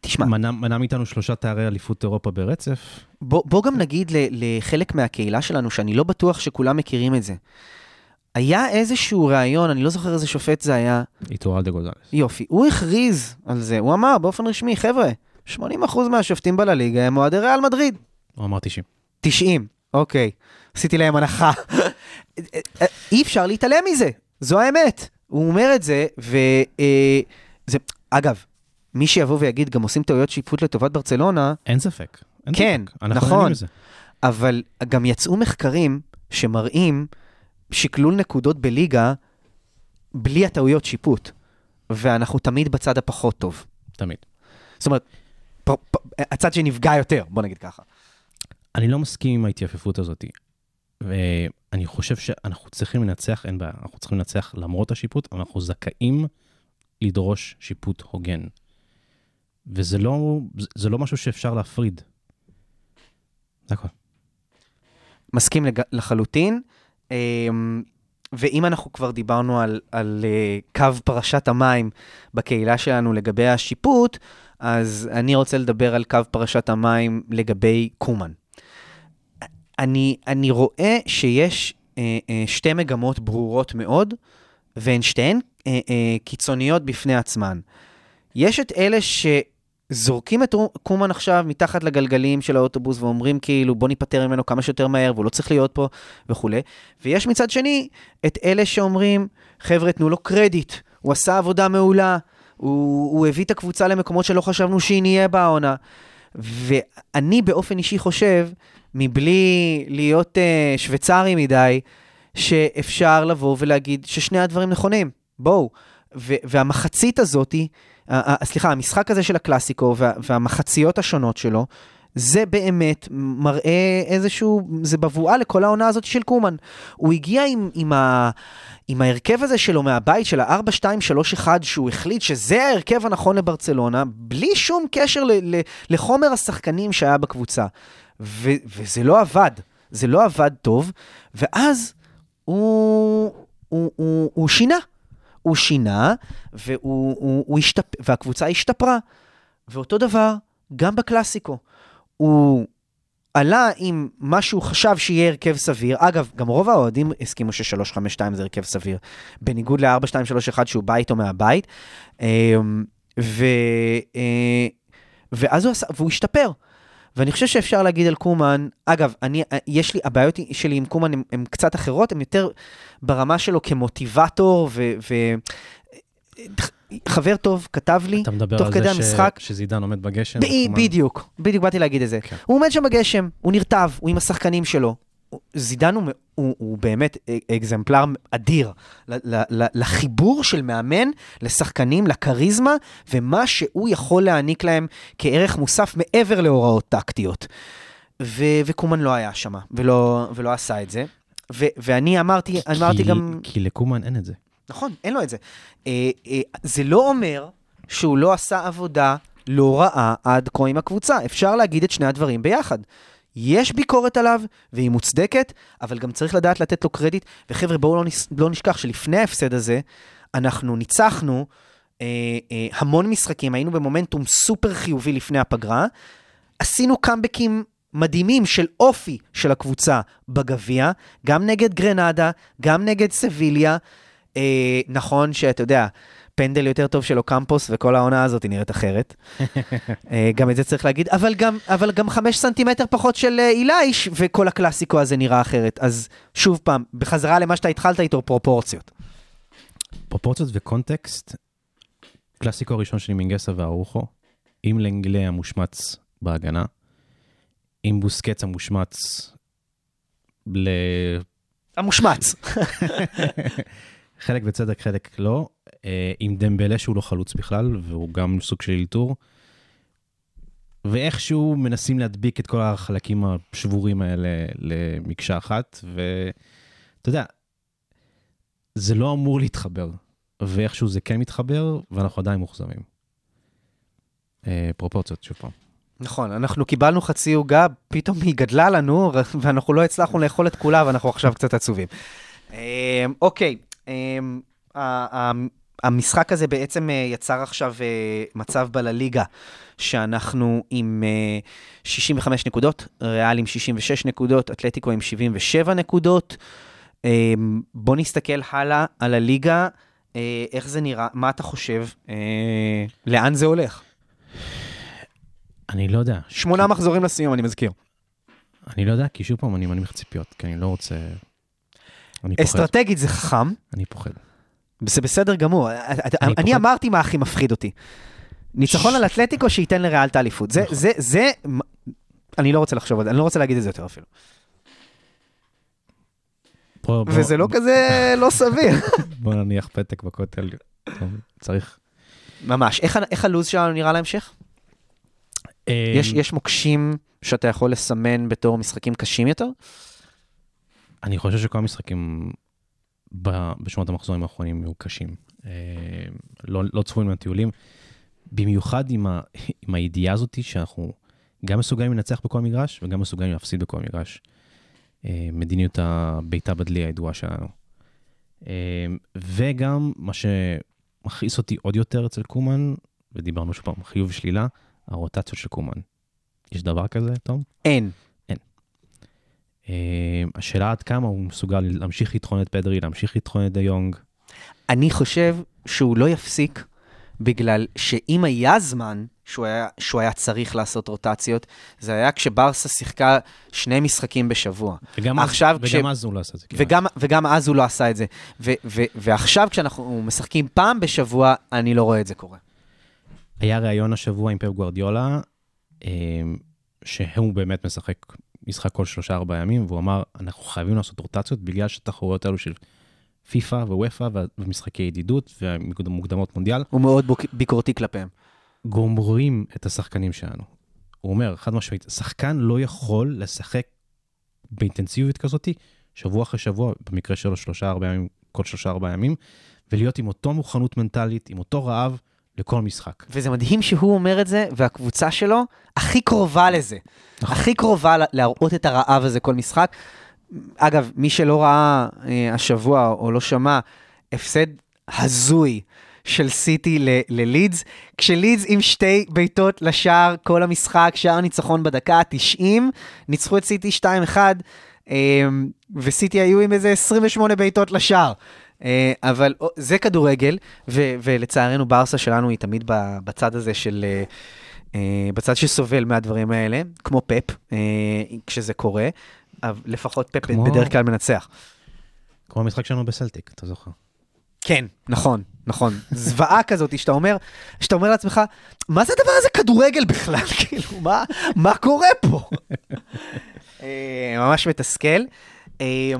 תשמע, מנע, מנע מאיתנו שלושה תארי אליפות אירופה ברצף. בוא, בוא גם נגיד ל- לחלק מהקהילה שלנו, שאני לא בטוח שכולם מכירים את זה. היה איזשהו ראיון, אני לא זוכר איזה שופט זה היה, איטורל דה גוזלס. יופי, הוא הכריז על זה, הוא אמר באופן רשמי, חבר'ה, 80% מהשופטים בלליגה הם אוהדי ריאל מדריד. הוא אמר 90. 90, אוקיי, עשיתי להם הנחה. אי אפשר להתעלם מזה, זו האמת. הוא אומר את זה, וזה, אגב, מי שיבוא ויגיד, גם עושים טעויות שיפוט לטובת ברצלונה, אין ספק. אין כן, ספק. אנחנו נכון. אבל גם יצאו מחקרים שמראים שקלול נקודות בליגה בלי הטעויות שיפוט, ואנחנו תמיד בצד הפחות טוב. תמיד. זאת אומרת, פ, פ, הצד שנפגע יותר, בוא נגיד ככה. אני לא מסכים עם ההתייפפות הזאת. ואני חושב שאנחנו צריכים לנצח, אין בעיה, אנחנו צריכים לנצח למרות השיפוט, אבל אנחנו זכאים לדרוש שיפוט הוגן. וזה לא, זה- לא משהו שאפשר להפריד. זה הכל. מסכים לג... לחלוטין. אמ, ואם אנחנו כבר דיברנו על, על uh, קו פרשת המים בקהילה שלנו לגבי השיפוט, אז אני רוצה לדבר על קו פרשת המים לגבי קומן. אני, אני רואה שיש uh, uh, שתי מגמות ברורות מאוד, והן שתיהן קיצוניות בפני עצמן. יש את אלה שזורקים את קומן עכשיו מתחת לגלגלים של האוטובוס ואומרים כאילו בוא ניפטר ממנו כמה שיותר מהר והוא לא צריך להיות פה וכולי. ויש מצד שני את אלה שאומרים חבר'ה תנו לו קרדיט, הוא עשה עבודה מעולה, הוא, הוא הביא את הקבוצה למקומות שלא חשבנו שהיא נהיה בעונה. ואני באופן אישי חושב, מבלי להיות uh, שוויצרי מדי, שאפשר לבוא ולהגיד ששני הדברים נכונים. בואו. והמחצית הזאתי, סליחה, המשחק הזה של הקלאסיקו וה, והמחציות השונות שלו, זה באמת מראה איזשהו, זה בבואה לכל העונה הזאת של קומן. הוא הגיע עם, עם, ה, עם ההרכב הזה שלו מהבית, של ה-4-2-3-1, שהוא החליט שזה ההרכב הנכון לברצלונה, בלי שום קשר ל, ל, לחומר השחקנים שהיה בקבוצה. ו, וזה לא עבד, זה לא עבד טוב, ואז הוא, הוא, הוא, הוא שינה. הוא שינה, והוא, הוא, הוא השתפ... והקבוצה השתפרה. ואותו דבר גם בקלאסיקו. הוא עלה עם מה שהוא חשב שיהיה הרכב סביר. אגב, גם רוב האוהדים הסכימו ש-352 זה הרכב סביר, בניגוד ל-4231 שהוא בא איתו מהבית. אמ, ו... אה, ואז הוא עשה, והוא השתפר. ואני חושב שאפשר להגיד על קומן, אגב, אני, יש לי, הבעיות שלי עם קומן הן קצת אחרות, הן יותר ברמה שלו כמוטיבטור, ו... ו חבר טוב כתב לי, תוך כדי המשחק. אתה מדבר על זה שזידן עומד בגשם? ב- בדיוק, בדיוק באתי להגיד את זה. כן. הוא עומד שם בגשם, הוא נרטב, הוא עם השחקנים שלו. זידן הוא, הוא, הוא באמת אקזמפלר אדיר לחיבור של מאמן לשחקנים, לכריזמה, ומה שהוא יכול להעניק להם כערך מוסף מעבר להוראות טקטיות. ו, וקומן לא היה שם, ולא, ולא עשה את זה. ו, ואני אמרתי, כי, אמרתי גם... כי לקומן אין את זה. נכון, אין לו את זה. אה, אה, זה לא אומר שהוא לא עשה עבודה לא רעה עד כה עם הקבוצה. אפשר להגיד את שני הדברים ביחד. יש ביקורת עליו, והיא מוצדקת, אבל גם צריך לדעת לתת לו קרדיט. וחבר'ה, בואו לא, נס, לא נשכח שלפני ההפסד הזה, אנחנו ניצחנו אה, אה, המון משחקים, היינו במומנטום סופר חיובי לפני הפגרה, עשינו קאמבקים מדהימים של אופי של הקבוצה בגביע, גם נגד גרנדה, גם נגד סביליה. אה, נכון שאתה יודע, פנדל יותר טוב של אוקמפוס, וכל העונה הזאת נראית אחרת. [LAUGHS] אה, גם את זה צריך להגיד, אבל גם, אבל גם חמש סנטימטר פחות של אה, אילייש, וכל הקלאסיקו הזה נראה אחרת. אז שוב פעם, בחזרה למה שאתה התחלת איתו, פרופורציות. פרופורציות וקונטקסט, קלאסיקו הראשון שלי מינגסה וארוחו, עם לנגלה המושמץ בהגנה, עם בוסקץ המושמץ ל... המושמץ. [LAUGHS] [LAUGHS] חלק בצדק, חלק לא. אה, עם דמבלה שהוא לא חלוץ בכלל, והוא גם סוג של אלתור. ואיכשהו מנסים להדביק את כל החלקים השבורים האלה למקשה אחת, ואתה יודע, זה לא אמור להתחבר, ואיכשהו זה כן מתחבר, ואנחנו עדיין מאוכזבים. אה, פרופורציות, שוב פעם. נכון, אנחנו קיבלנו חצי עוגה, פתאום היא גדלה לנו, ואנחנו לא הצלחנו לאכול את כולה, ואנחנו עכשיו קצת עצובים. אה, אוקיי, המשחק הזה בעצם אה, יצר עכשיו אה, מצב בלליגה, שאנחנו עם 65 אה, נקודות, ריאל עם 66 נקודות, אתלטיקו עם 77 נקודות. בוא נסתכל הלאה על הליגה, איך זה נראה, מה אתה חושב, לאן זה הולך? אני לא יודע. שמונה כי... מחזורים לסיום, אני מזכיר. אני לא יודע, כי שוב פעם, אני מנמיך ציפיות, כי אני לא רוצה... אסטרטגית זה חכם. אני פוחד. זה בסדר גמור. אני, אני אמרתי מה הכי מפחיד אותי. ניצחון על אתלטיקו שייתן לריאל את האליפות. זה, נכון. זה, זה, אני לא רוצה לחשוב על זה, אני לא רוצה להגיד את זה יותר אפילו. בוא, בוא, וזה לא כזה [LAUGHS] לא סביר. בוא נניח פתק בכותל, צריך. ממש. איך, איך הלו"ז שלנו נראה להמשך? אמ, יש, יש מוקשים שאתה יכול לסמן בתור משחקים קשים יותר? אני חושב שכל המשחקים בשמות המחזורים האחרונים היו קשים. אה, לא, לא צפויים מהטיולים. במיוחד עם, ה, עם הידיעה הזאת שאנחנו גם מסוגלים לנצח בכל מגרש וגם מסוגלים להפסיד בכל מגרש. אה, מדיניות הביתה בדלי הידועה שלנו. אה, וגם מה שמכעיס אותי עוד יותר אצל קומן, ודיברנו שוב פעם, חיוב ושלילה, הרוטציות של קומן. יש דבר כזה, תום? אין. אה, השאלה עד כמה הוא מסוגל להמשיך לטחון את פדרי, להמשיך לטחון את דה יונג. אני חושב שהוא לא יפסיק, בגלל שאם היה זמן שהוא היה, שהוא היה צריך לעשות רוטציות, זה היה כשברסה שיחקה שני משחקים בשבוע. וגם, עכשיו וגם כש- אז הוא לא עשה את זה. כמעט. וגם, וגם אז הוא לא עשה את זה. ו, ו, ועכשיו כשאנחנו משחקים פעם בשבוע, אני לא רואה את זה קורה. היה ראיון השבוע עם פפ גוורדיולה, אה, שהוא באמת משחק משחק כל שלושה-ארבעה ימים, והוא אמר, אנחנו חייבים לעשות רוטציות בגלל שהתחרויות האלו של פיפא וופא ומשחקי ידידות ומוקדמות מונדיאל, הוא מאוד ביקורתי כלפיהם. גומרים את השחקנים שלנו. הוא אומר, חד משמעית, שחקן לא יכול לשחק באינטנסיביות כזאתי, שבוע אחרי שבוע, במקרה שלו שלושה ארבעה ימים, כל שלושה ארבעה ימים, ולהיות עם אותו מוכנות מנטלית, עם אותו רעב לכל משחק. וזה מדהים שהוא אומר את זה, והקבוצה שלו הכי קרובה לזה. נכון. הכי קרובה להראות את הרעב הזה כל משחק. אגב, מי שלא ראה אה, השבוע או לא שמע, הפסד הזוי של סיטי ללידס, כשלידס עם שתי בעיטות לשער כל המשחק, שער ניצחון בדקה ה-90, ניצחו את סיטי 2-1, אה, וסיטי היו עם איזה 28 בעיטות לשער. אה, אבל אה, זה כדורגל, ו- ולצערנו ברסה שלנו היא תמיד בצד הזה של... אה, בצד שסובל מהדברים האלה, כמו פפ, אה, כשזה קורה, לפחות פפ כמו- בדרך כלל מנצח. כמו המשחק שלנו בסלטיק, אתה זוכר? כן, נכון, נכון. זוועה [LAUGHS] כזאת, שאתה אומר, שאתה אומר לעצמך, מה זה הדבר הזה כדורגל בכלל? [LAUGHS] כאילו, מה, מה קורה פה? [LAUGHS] ממש מתסכל. אה,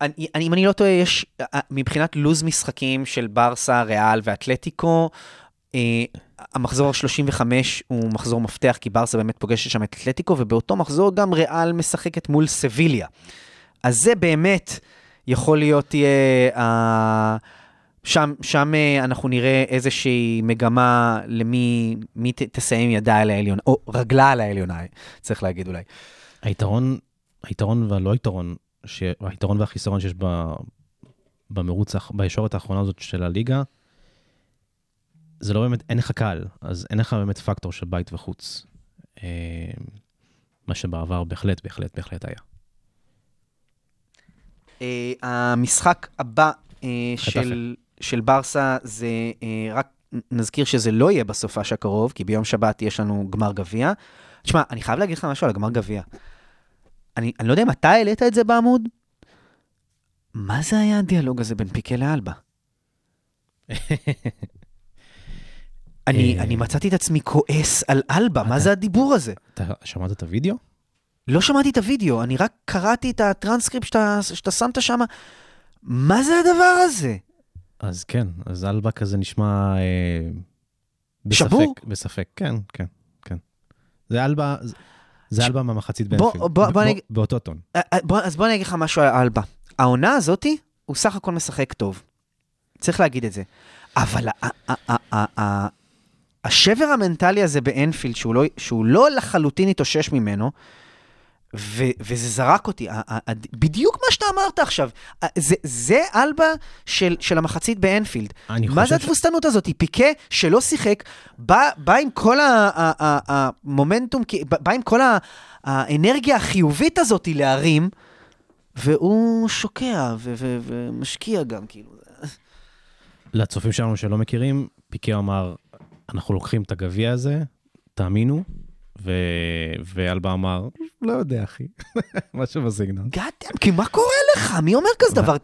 אני, אם אני לא טועה, יש, אה, מבחינת לוז משחקים של ברסה, ריאל ואתלטיקו, אה, המחזור ה-35 הוא מחזור מפתח, כי ברסה באמת פוגשת שם את אתלטיקו, ובאותו מחזור גם ריאל משחקת מול סביליה. אז זה באמת יכול להיות תהיה... אה, שם, שם אה, אנחנו נראה איזושהי מגמה למי מי ת, תסיים ידה על העליונה, או רגלה על העליונה, צריך להגיד אולי. היתרון, היתרון והלא יתרון, ש... היתרון והחיסרון שיש ב... במרוץ, בישורת האחרונה הזאת של הליגה, זה לא באמת, אין לך קהל, אז אין לך באמת פקטור של בית וחוץ. אה, מה שבעבר בהחלט, בהחלט, בהחלט היה. Uh, המשחק הבא uh, חטאפה. של, של ברסה זה, uh, רק נזכיר שזה לא יהיה בסופש הקרוב, כי ביום שבת יש לנו גמר גביע. תשמע, אני חייב להגיד לך משהו על הגמר גביע. אני, אני לא יודע אם אתה העלית את זה בעמוד, מה זה היה הדיאלוג הזה בין פיקה לאלבה? [LAUGHS] אני, אה. אני מצאתי את עצמי כועס על אלבה, מה זה הדיבור הזה? אתה שמעת את הוידאו? לא שמעתי את הוידאו, אני רק קראתי את הטרנסקריפט שאתה, שאתה שמת שם. מה זה הדבר הזה? אז כן, אז אלבה כזה נשמע... אה, שבור? בספק, בספק, כן, כן, כן. זה אלבה, זה- אלבה מהמחצית באנפילד. באותו טון. אה, אה, אז בוא אני אגיד לך משהו על אלבה. העונה הזאתי, הוא סך הכל משחק טוב. צריך להגיד את זה. אבל השבר המנטלי הזה באנפילד, שהוא לא, שהוא לא לחלוטין התאושש ממנו, ו, וזה זרק אותי, ה- ה- ה- בדיוק מה שאתה אמרת עכשיו. זה, זה אלבה של, של המחצית באנפילד. מה זה ש- התבוסתנות הזאת? פיקה שלא שיחק, בא, בא עם כל המומנטום, בא עם כל האנרגיה החיובית הזאת להרים, והוא שוקע ו- ו- ומשקיע גם, כאילו. לצופים שלנו שלא מכירים, פיקה אמר, אנחנו לוקחים את הגביע הזה, תאמינו, ו... ואלבה אמר, לא יודע, אחי, [LAUGHS] משהו בסגנון. גאדם, כי מה קורה לך? מי אומר כזה? דבר?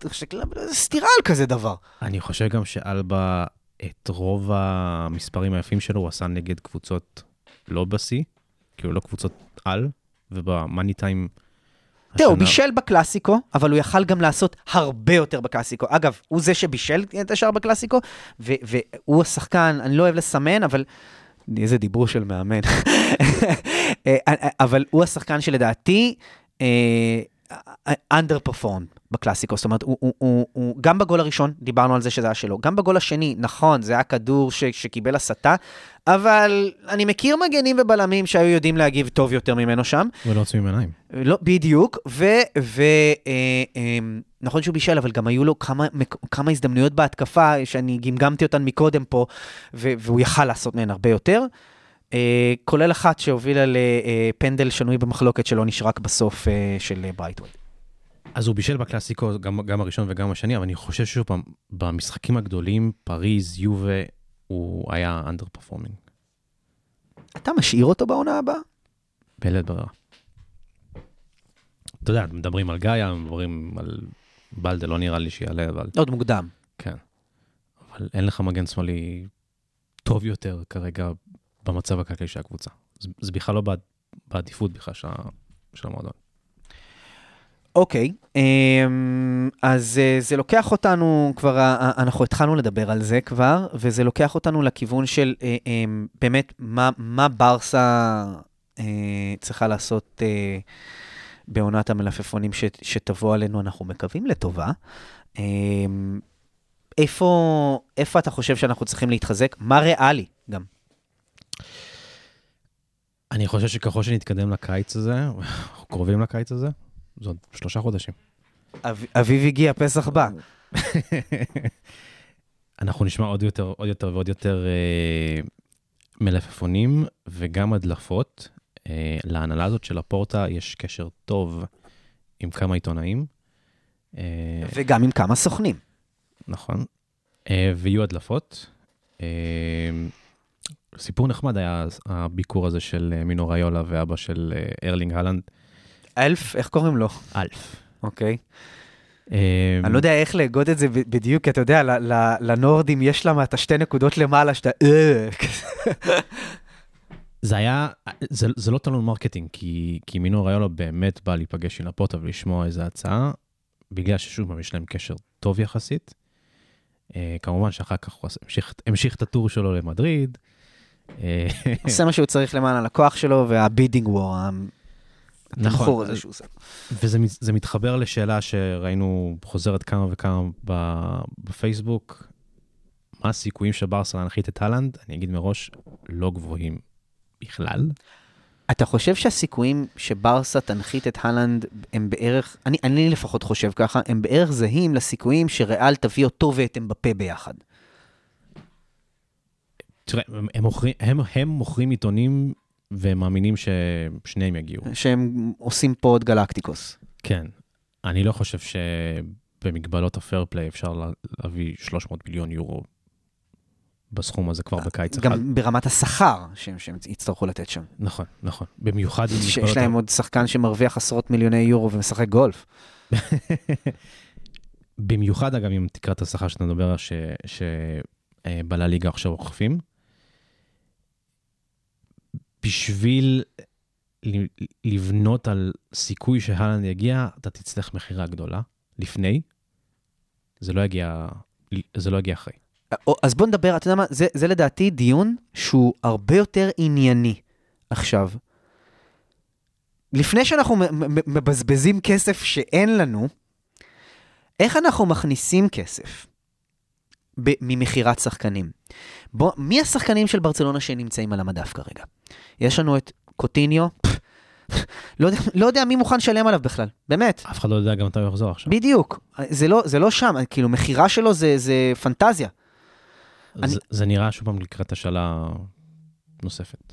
סתירה על כזה דבר. אני חושב גם שאלבה, את רוב המספרים היפים שלו, הוא עשה נגד קבוצות לא בשיא, כאילו לא קבוצות על, ובמאני טיים... תראה, הוא בישל בקלאסיקו, אבל הוא יכל גם לעשות הרבה יותר בקלאסיקו. אגב, הוא זה שבישל את השאר בקלאסיקו, והוא השחקן, אני לא אוהב לסמן, אבל... איזה דיבור של מאמן. אה, אבל הוא השחקן שלדעתי אה, under perform בקלאסיקו, זאת אומרת, הוא, הוא, הוא, הוא, גם בגול הראשון, דיברנו על זה שזה היה שלו, גם בגול השני, נכון, זה היה כדור ש, שקיבל הסתה, אבל אני מכיר מגנים ובלמים שהיו יודעים להגיב טוב יותר ממנו שם. ולא עוצמים עיניים. לא, בדיוק, ו... ו אה, אה, נכון שהוא בישל, אבל גם היו לו כמה, כמה הזדמנויות בהתקפה, שאני גמגמתי אותן מקודם פה, והוא יכל לעשות מהן הרבה יותר. אה, כולל אחת שהובילה לפנדל שנוי במחלוקת שלא נשרק בסוף אה, של אה, ברייתווייט. אז הוא בישל בקלאסיקו, גם, גם הראשון וגם השני, אבל אני חושב ששוב פעם, במשחקים הגדולים, פריז, יובה, הוא היה underperforming. אתה משאיר אותו בעונה הבאה? בלית ברירה. אתה יודע, מדברים על גאיה, מדברים על בלדה, לא נראה לי שיעלה, אבל עוד מוקדם. כן. אבל אין לך מגן שמאלי טוב יותר כרגע במצב הכלכלי של הקבוצה. זה, זה בכלל לא בעד, בעדיפות בכלל של, של המועדון. אוקיי, אמ, אז אה, זה לוקח אותנו, כבר, אנחנו התחלנו לדבר על זה כבר, וזה לוקח אותנו לכיוון של אה, אמ, באמת, מה, מה ברסה אה, צריכה לעשות בעונת המלפפונים ש, שתבוא עלינו, אנחנו מקווים לטובה. אמ, איפה, איפה אתה חושב שאנחנו צריכים להתחזק? מה ריאלי גם? אני חושב שככל שנתקדם לקיץ הזה, אנחנו קרובים לקיץ הזה, זה עוד שלושה חודשים. אב, אביב הגיע, פסח בא. [LAUGHS] אנחנו נשמע עוד יותר, עוד יותר ועוד יותר אה, מלפפונים וגם הדלפות. אה, להנהלה הזאת של הפורטה יש קשר טוב עם כמה עיתונאים. אה, וגם עם כמה סוכנים. נכון. אה, ויהיו הדלפות. סיפור נחמד היה הביקור הזה של מינו ריולה ואבא של ארלינג הלנד, אלף, איך קוראים לו? אלף. אוקיי. אני לא יודע איך לאגוד את זה בדיוק, כי אתה יודע, לנורדים יש למה את השתי נקודות למעלה שאתה... זה היה, זה, זה לא טלון מרקטינג, כי, כי מינו ריולה באמת בא להיפגש עם לפוטה ולשמוע איזה הצעה, בגלל ששוב פעם יש להם קשר טוב יחסית. אה, כמובן שאחר כך הוא המשיך, המשיך את הטור שלו למדריד. אה, [LAUGHS] עושה מה שהוא צריך למען הלקוח שלו, והבידינג וור, התמחור הזה שהוא עושה. וזה מת- זה מתחבר לשאלה שראינו חוזרת כמה וכמה בפייסבוק. מה הסיכויים של ברסה להנחית את הלנד? אני אגיד מראש, לא גבוהים בכלל. אתה חושב שהסיכויים שברסה תנחית את הלנד הם בערך, אני, אני לפחות חושב ככה, הם בערך זהים לסיכויים שריאל תביא אותו ואת אמבפה ביחד. תראה, הם, הם, מוכרים, הם, הם מוכרים עיתונים והם מאמינים ששניהם יגיעו. שהם עושים פה עוד גלקטיקוס. כן. אני לא חושב שבמגבלות הפייר פליי אפשר לה- להביא 300 מיליון יורו בסכום הזה כבר בקיץ אחד. גם ברמת השכר שהם, שהם יצטרכו לתת שם. נכון, נכון. במיוחד עם שיש מגבלות... להם עוד שחקן שמרוויח עשרות מיליוני יורו ומשחק גולף. [LAUGHS] במיוחד, אגב, עם תקרת השכר שאתה מדבר, שבעלי ליגה עכשיו אוכפים. בשביל לבנות על סיכוי שהלנד יגיע, אתה תצטרך מכירה גדולה לפני. זה לא יגיע, זה לא יגיע אחרי. אז בוא נדבר, אתה יודע מה, זה, זה לדעתי דיון שהוא הרבה יותר ענייני עכשיו. לפני שאנחנו מבזבזים כסף שאין לנו, איך אנחנו מכניסים כסף ממכירת שחקנים? בוא, מי השחקנים של ברצלונה שנמצאים על המדף כרגע? יש לנו את קוטיניו, [LAUGHS] לא, יודע, לא יודע מי מוכן לשלם עליו בכלל, באמת. אף אחד לא יודע גם מתי הוא יחזור עכשיו. בדיוק, זה לא, זה לא שם, כאילו מכירה שלו זה, זה פנטזיה. אני- זה, זה נראה שוב פעם לקראת השאלה נוספת.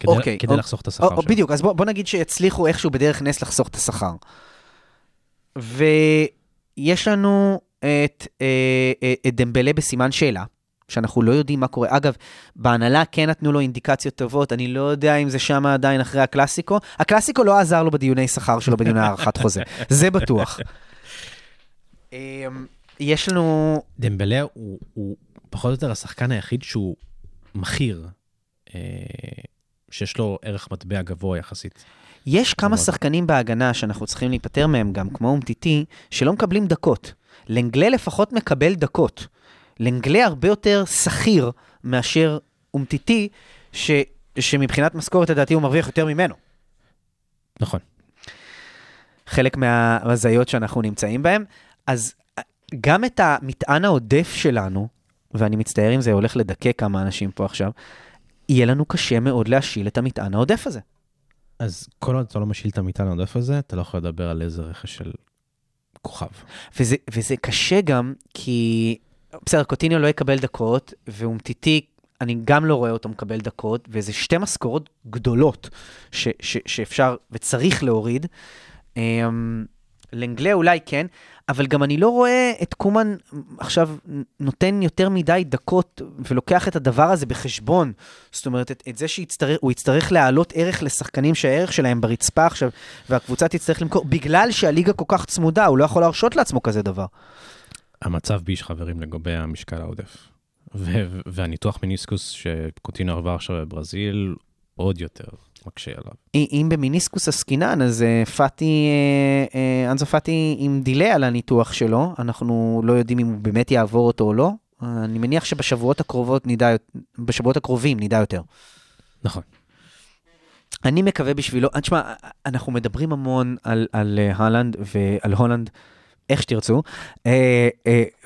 כדי, אוקיי, כדי או- לחסוך את השכר או, שלו. בדיוק, אז בוא, בוא נגיד שיצליחו איכשהו בדרך נס לחסוך את השכר. ויש לנו את, אה, אה, את דמבלה בסימן שאלה, שאנחנו לא יודעים מה קורה. אגב, בהנהלה כן נתנו לו אינדיקציות טובות, אני לא יודע אם זה שם עדיין אחרי הקלאסיקו. הקלאסיקו לא עזר לו בדיוני שכר שלו, בדיוני הארכת חוזה, [LAUGHS] זה בטוח. אה, יש לנו... דמבלה הוא, הוא פחות או יותר השחקן היחיד שהוא מכיר, אה, שיש לו ערך מטבע גבוה יחסית. יש כמה. שחקנים בהגנה שאנחנו צריכים להיפטר מהם גם, כמו אומטיטי, שלא מקבלים דקות. לנגלה לפחות מקבל דקות. לנגלה הרבה יותר שכיר מאשר אומטיטי, ש... שמבחינת משכורת לדעתי הוא מרוויח יותר ממנו. נכון. חלק מההזיות שאנחנו נמצאים בהן. אז אה, גם את המטען העודף שלנו, ואני מצטער אם זה הולך לדכא כמה אנשים פה עכשיו, יהיה לנו קשה מאוד להשיל את המטען העודף הזה. אז כל עוד אתה לא משיל את המטען העודף הזה, אתה לא יכול לדבר על איזה רכש של כוכב. וזה, וזה קשה גם כי, בסדר, קוטיניו לא יקבל דקות, ואומטיטי, אני גם לא רואה אותו מקבל דקות, וזה שתי משכורות גדולות ש, ש, שאפשר וצריך להוריד. לנגלה אולי כן, אבל גם אני לא רואה את קומן עכשיו נותן יותר מדי דקות ולוקח את הדבר הזה בחשבון. זאת אומרת, את, את זה שהוא יצטרך להעלות ערך לשחקנים שהערך שלהם ברצפה עכשיו, והקבוצה תצטרך למכור, בגלל שהליגה כל כך צמודה, הוא לא יכול להרשות לעצמו כזה דבר. המצב ביש חברים לגבי המשקל העודף. והניתוח מיניסקוס שקוטינו עבר עכשיו בברזיל, עוד יותר מקשה עליו. אם במיניסקוס עסקינן, אז אה, פאטי, אה, אה, אנזו פאטי עם דיליי על הניתוח שלו, אנחנו לא יודעים אם הוא באמת יעבור אותו או לא. אני מניח שבשבועות הקרובות נדע, בשבועות הקרובים נדע יותר. נכון. אני מקווה בשבילו, תשמע, אנחנו מדברים המון על, על הלנד ועל הולנד, איך שתרצו,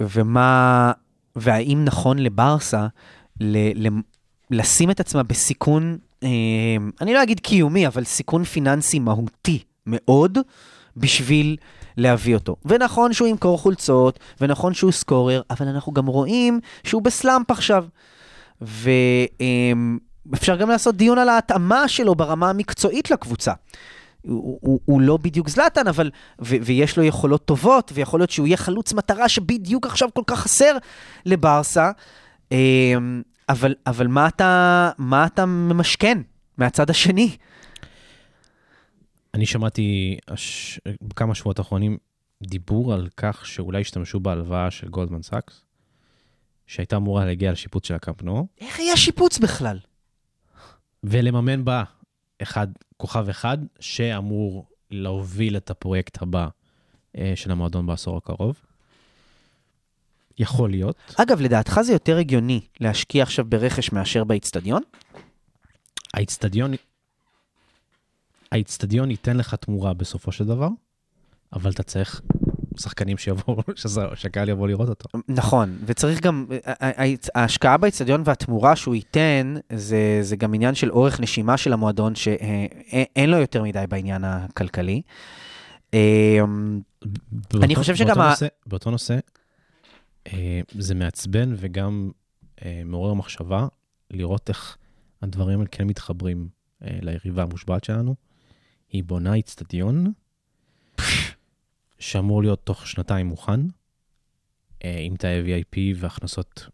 ומה, והאם נכון לברסה ל, ל, לשים את עצמה בסיכון אני לא אגיד קיומי, אבל סיכון פיננסי מהותי מאוד בשביל להביא אותו. ונכון שהוא ימכור חולצות, ונכון שהוא סקורר, אבל אנחנו גם רואים שהוא בסלאמפ עכשיו. ואפשר גם לעשות דיון על ההתאמה שלו ברמה המקצועית לקבוצה. הוא, הוא, הוא לא בדיוק זלאטן, אבל, ו, ויש לו יכולות טובות, ויכול להיות שהוא יהיה חלוץ מטרה שבדיוק עכשיו כל כך חסר לברסה. אבל, אבל מה, אתה, מה אתה ממשכן מהצד השני? אני שמעתי הש... בכמה שבועות האחרונים דיבור על כך שאולי השתמשו בהלוואה של גולדמן סאקס, שהייתה אמורה להגיע לשיפוץ של הקמפנו. איך היה שיפוץ בכלל? ולממן בה אחד, כוכב אחד, שאמור להוביל את הפרויקט הבא אה, של המועדון בעשור הקרוב. יכול להיות. אגב, לדעתך זה יותר הגיוני להשקיע עכשיו ברכש מאשר באיצטדיון? האיצטדיון, האיצטדיון ייתן לך תמורה בסופו של דבר, אבל אתה צריך שחקנים שיבואו, [LAUGHS] שהקהל יבוא לראות אותו. נכון, וצריך גם, ההשקעה באיצטדיון והתמורה שהוא ייתן, זה, זה גם עניין של אורך נשימה של המועדון, שאין לו יותר מדי בעניין הכלכלי. אמ, אני חושב שגם... באותו, נושא, באותו אה, זה מעצבן וגם אה, מעורר מחשבה לראות איך הדברים האלה כן מתחברים אה, ליריבה המושבעת שלנו. היא בונה איצטדיון שאמור להיות תוך שנתיים מוכן, עם תאי VIP והכנסות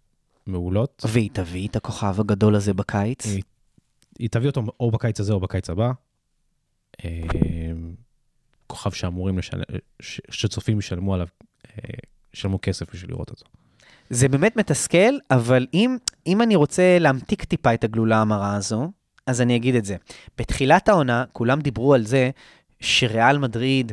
מעולות. והיא תביא את הכוכב הגדול הזה בקיץ? היא, היא תביא אותו או בקיץ הזה או בקיץ הבא. כוכב שאמורים לשלם, שצופים ישלמו עליו ישלמו כסף בשביל לראות אותו. זה באמת מתסכל, אבל אם, אם אני רוצה להמתיק טיפה את הגלולה המרה הזו, אז אני אגיד את זה. בתחילת העונה, כולם דיברו על זה שריאל מדריד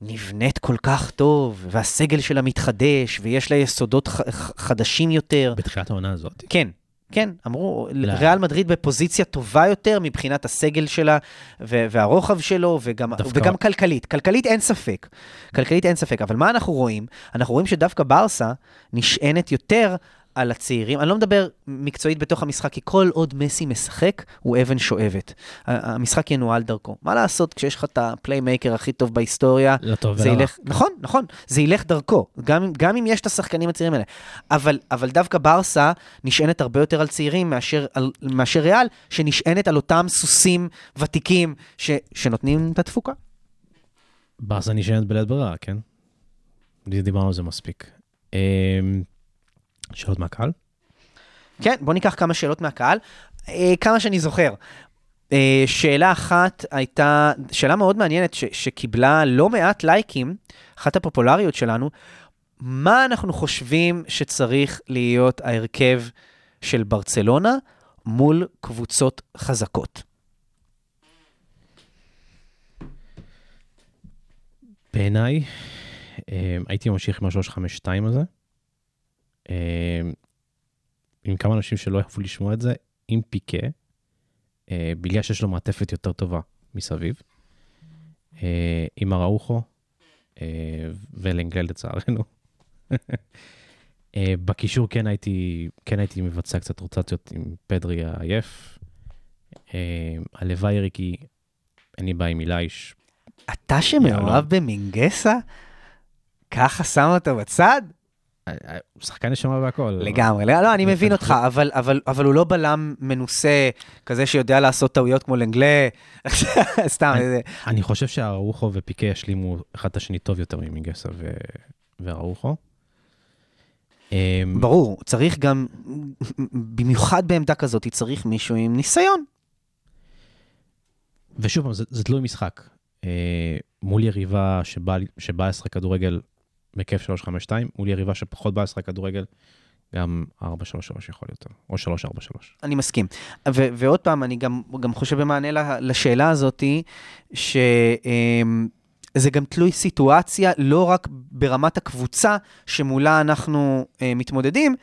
נבנית כל כך טוב, והסגל שלה מתחדש, ויש לה יסודות ח- חדשים יותר. בתחילת העונה הזאת? כן. כן, אמרו, לא. ריאל מדריד בפוזיציה טובה יותר מבחינת הסגל שלה והרוחב שלו, וגם, דווקא... וגם כלכלית. כלכלית אין ספק. כלכלית אין ספק, אבל מה אנחנו רואים? אנחנו רואים שדווקא ברסה נשענת יותר על הצעירים. אני לא מדבר מקצועית בתוך המשחק, כי כל עוד מסי משחק, הוא אבן שואבת. המשחק ינוהל דרכו. מה לעשות כשיש לך את ה playmaker הכי טוב בהיסטוריה? לטוב ולרע. ילך, נכון, נכון, זה ילך דרכו, גם, גם אם יש את השחקנים הצעירים האלה. אבל, אבל דווקא ברסה נשענת הרבה יותר על צעירים מאשר, על, מאשר ריאל, שנשענת על אותם סוסים ותיקים ש, שנותנים את התפוקה. ברסה נשענת בלית ברירה, כן? דיברנו על זה מספיק. שאלות מהקהל? כן, בוא ניקח כמה שאלות מהקהל. אה, כמה שאני זוכר. אה, שאלה אחת הייתה, שאלה מאוד מעניינת ש, שקיבלה לא מעט לייקים, אחת הפופולריות שלנו, מה אנחנו חושבים שצריך להיות ההרכב של ברצלונה מול קבוצות חזקות? בעיניי, אה, הייתי ממשיך עם ה-352 הזה. אה, עם כמה אנשים שלא יאהבו לשמוע את זה, עם פיקה, אה, בגלל שיש לו מעטפת יותר טובה מסביב. אה, עם אראוחו אה, ולנגל לצערנו. [LAUGHS] בקישור כן הייתי, כן הייתי מבצע קצת רוטציות עם פדרי העייף. הלוואי ריקי, אין לי בעיה עם אילייש. אתה שמאוהב במינגסה, ככה שם אותו בצד? הוא שחקן נשמה והכל. לגמרי, לא, לא, אני מבין אותך, אבל, אבל, אבל הוא לא בלם מנוסה, כזה שיודע לעשות טעויות כמו לנגלה, [LAUGHS] סתם, אני- חושב שהארוחו ופיקה ישלימו אחד את השני טוב יותר ממיגסה ו... ואראוחו. אה, ברור, צריך גם, במיוחד בעמדה כזאת, צריך מישהו עם ניסיון. ושוב פעם, זה, זה תלוי משחק. אה, מול יריבה שבאה שבא לשחק כדורגל בכיף 352, מול יריבה שפחות באה לשחק כדורגל, גם 4-3-3 יכול יותר, או 3-4-3. אני מסכים. ו- ועוד פעם, אני גם, גם חושב במענה לשאלה הזאתי, שזה גם תלוי סיטואציה, לא רק ברמת הקבוצה שמולה אנחנו אה, מתמודדים,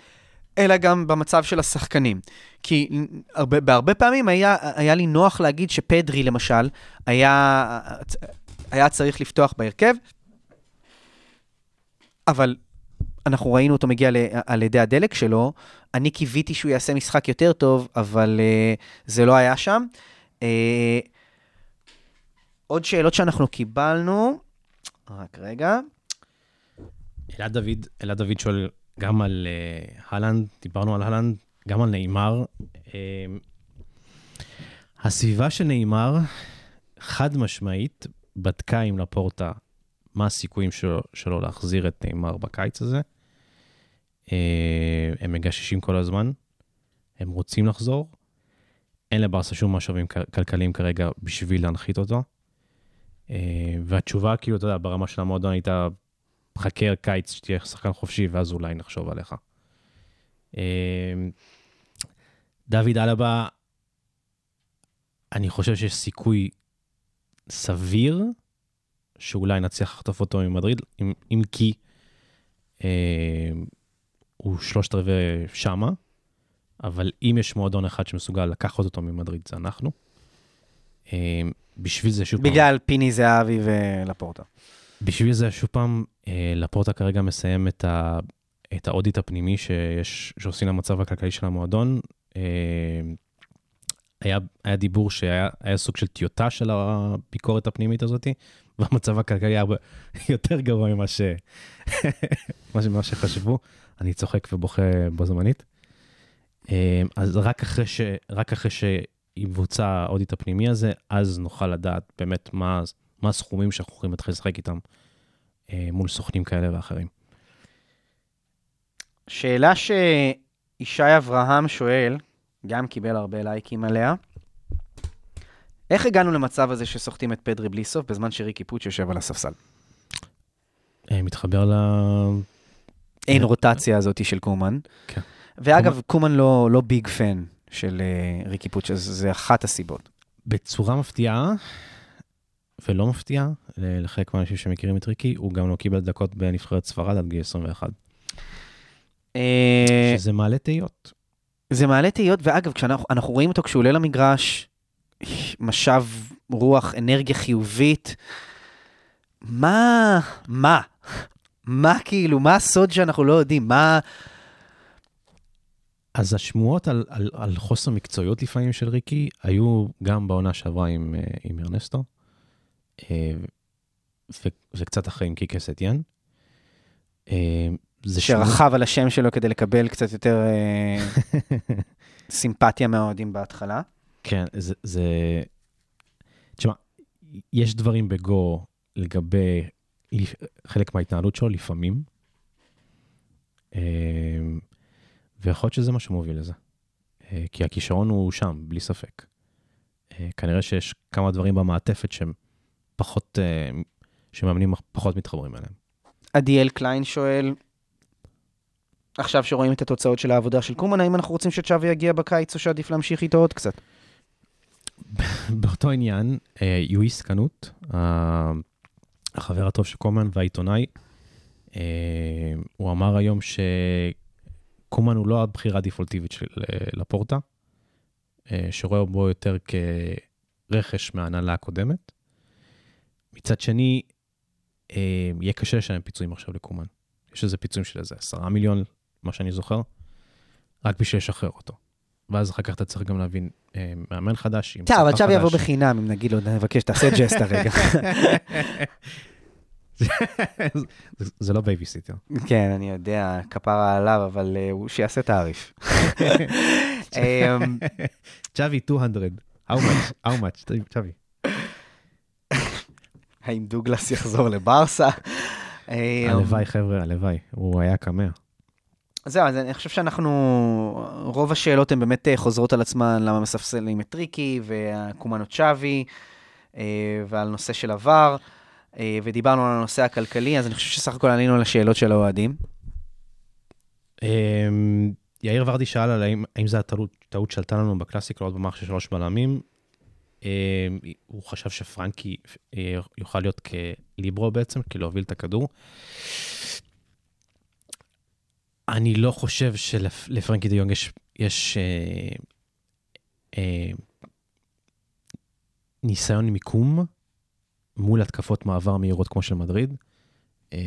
אלא גם במצב של השחקנים. כי הרבה, בהרבה פעמים היה, היה לי נוח להגיד שפדרי, למשל, היה, היה צריך לפתוח בהרכב, אבל אנחנו ראינו אותו מגיע ל- על ידי הדלק שלו, אני קיוויתי שהוא יעשה משחק יותר טוב, אבל uh, זה לא היה שם. Uh, עוד שאלות שאנחנו קיבלנו, רק רגע. אלעד דוד, אלעד דוד שואל גם על uh, הלנד, דיברנו על הלנד, גם על נאמר. Uh, הסביבה של נאמר, חד משמעית, בדקה עם לפורטה מה הסיכויים שלו, שלו להחזיר את נאמר בקיץ הזה. Uh, הם מגששים כל הזמן, הם רוצים לחזור. אין לברסה שום משאבים כלכליים כרגע בשביל להנחית אותו. Uh, והתשובה, כאילו, אתה יודע, ברמה של המועדון הייתה, חכה קיץ שתהיה שחקן חופשי, ואז אולי נחשוב עליך. אה, דוד אלבה, אני חושב שיש סיכוי סביר שאולי נצליח לחטוף אותו ממדריד, אם, אם כי אה, הוא שלושת רבעי שמה, אבל אם יש מועדון אחד שמסוגל לקחת אותו ממדריד, זה אנחנו. אה, בשביל זה שוב פעם... בגלל פיני זהבי ולפורטה. בשביל זה, שוב פעם, אה, לפורטה כרגע מסיים את, ה, את האודיט הפנימי שיש, שעושים למצב הכלכלי של המועדון. אה, היה, היה דיבור שהיה היה סוג של טיוטה של הביקורת הפנימית הזאת, [LAUGHS] והמצב הכלכלי היה [LAUGHS] יותר גרוע ממה, ש... [LAUGHS] מה ש- ממה שחשבו. אני צוחק ובוכה בו זמנית. אה, אז רק אחרי, ש... רק אחרי שיבוצע האודיט הפנימי הזה, אז נוכל לדעת באמת מה, מה הסכומים שאנחנו יכולים להתחיל לשחק איתם אה, מול סוכנים כאלה ואחרים. שאלה שישי אברהם שואל, גם קיבל הרבה לייקים עליה. איך הגענו למצב הזה שסוחטים את פדרי בלי סוף בזמן שריקי פוץ' יושב על הספסל? אה, מתחבר ל... אין אה, רוטציה הזאת של קומן. כן. ואגב, קומן לא, לא ביג פן של uh, ריקי פוץ', אז זה אחת הסיבות. בצורה מפתיעה ולא מפתיעה, לחלק מהאנשים שמכירים את ריקי, הוא גם לא קיבל דקות בנבחרת ספרד עד גיל 21, אה, שזה מעלה תהיות. זה מעלה תהיות, ואגב, כשאנחנו אנחנו רואים אותו כשהוא עולה למגרש, משב רוח, אנרגיה חיובית, מה, מה, מה כאילו, מה הסוד שאנחנו לא יודעים? מה, אז השמועות על, על, על חוסר מקצועיות לפעמים של ריקי היו גם בעונה שעברה עם, אה, עם ארנסטו, אה, וקצת אחרי עם קיקה סטיאן. זה שרכב על השם שלו כדי לקבל קצת יותר אה, [LAUGHS] סימפתיה מהאוהדים בהתחלה. כן, זה... זה... תשמע, יש דברים בגו לגבי חלק מההתנהלות שלו לפעמים, אה, ויכול להיות שזה מה שמוביל לזה. אה, כי הכישרון הוא שם, בלי ספק. אה, כנראה שיש כמה דברים במעטפת שהם פחות, שמאמנים פחות מתחברים אליהם. עדיאל קליין שואל, עכשיו שרואים את התוצאות של העבודה של קומן, האם אנחנו רוצים שצ'אבי יגיע בקיץ או שעדיף להמשיך איתו עוד קצת? באותו עניין, אה, יואיס קנוט, החבר הטוב של קומן והעיתונאי, אה, הוא אמר היום שקומן הוא לא הבחירה הדפולטיבית של אה, לפורטה, אה, שרואה בו יותר כרכש מההנהלה הקודמת. מצד שני, יהיה קשה לשלם פיצויים עכשיו לקומן. יש איזה פיצויים של איזה 10 מיליון, מה שאני זוכר, רק בשביל לשחרר אותו. ואז אחר כך אתה צריך גם להביא אה, מאמן חדש. בסדר, אבל צ'אבי יבוא. בחינם, אם נגיד לו, נבקש, תעשה ג'סטה רגע. [LAUGHS] זה- לא בייביסיטר. כן, אני יודע, כפרה עליו, אבל אה, הוא שיעשה תעריף. [LAUGHS] אמ, צ'אבי 200, how much, how much, צ'אבי. האם דוגלס יחזור לברסה? אמ, הלוואי חבר'ה, הלוואי, הוא היה קמע. זהו, אז אני חושב שאנחנו, רוב השאלות הן באמת אה, חוזרות על עצמן, למה מספסלים את ריקי והקומנו צ'אבי, אה, ועל נושא של עבר, אה, ודיברנו על הנושא הכלכלי, אז אני חושב שסך הכל עלינו על השאלות של האוהדים. אמ, יאיר ורדי שאל על האם, זו הטעות טעות שעלתה לנו בקלאסיק לעוד במערכת של שלוש בלמים. אמ, הוא חשב שפרנקי יוכל להיות כליברו בעצם, כי להוביל את הכדור. אני לא חושב שלפרנקי דה יונג יש, יש אה, אה, ניסיון מיקום מול התקפות מעבר מהירות כמו של מדריד. אה,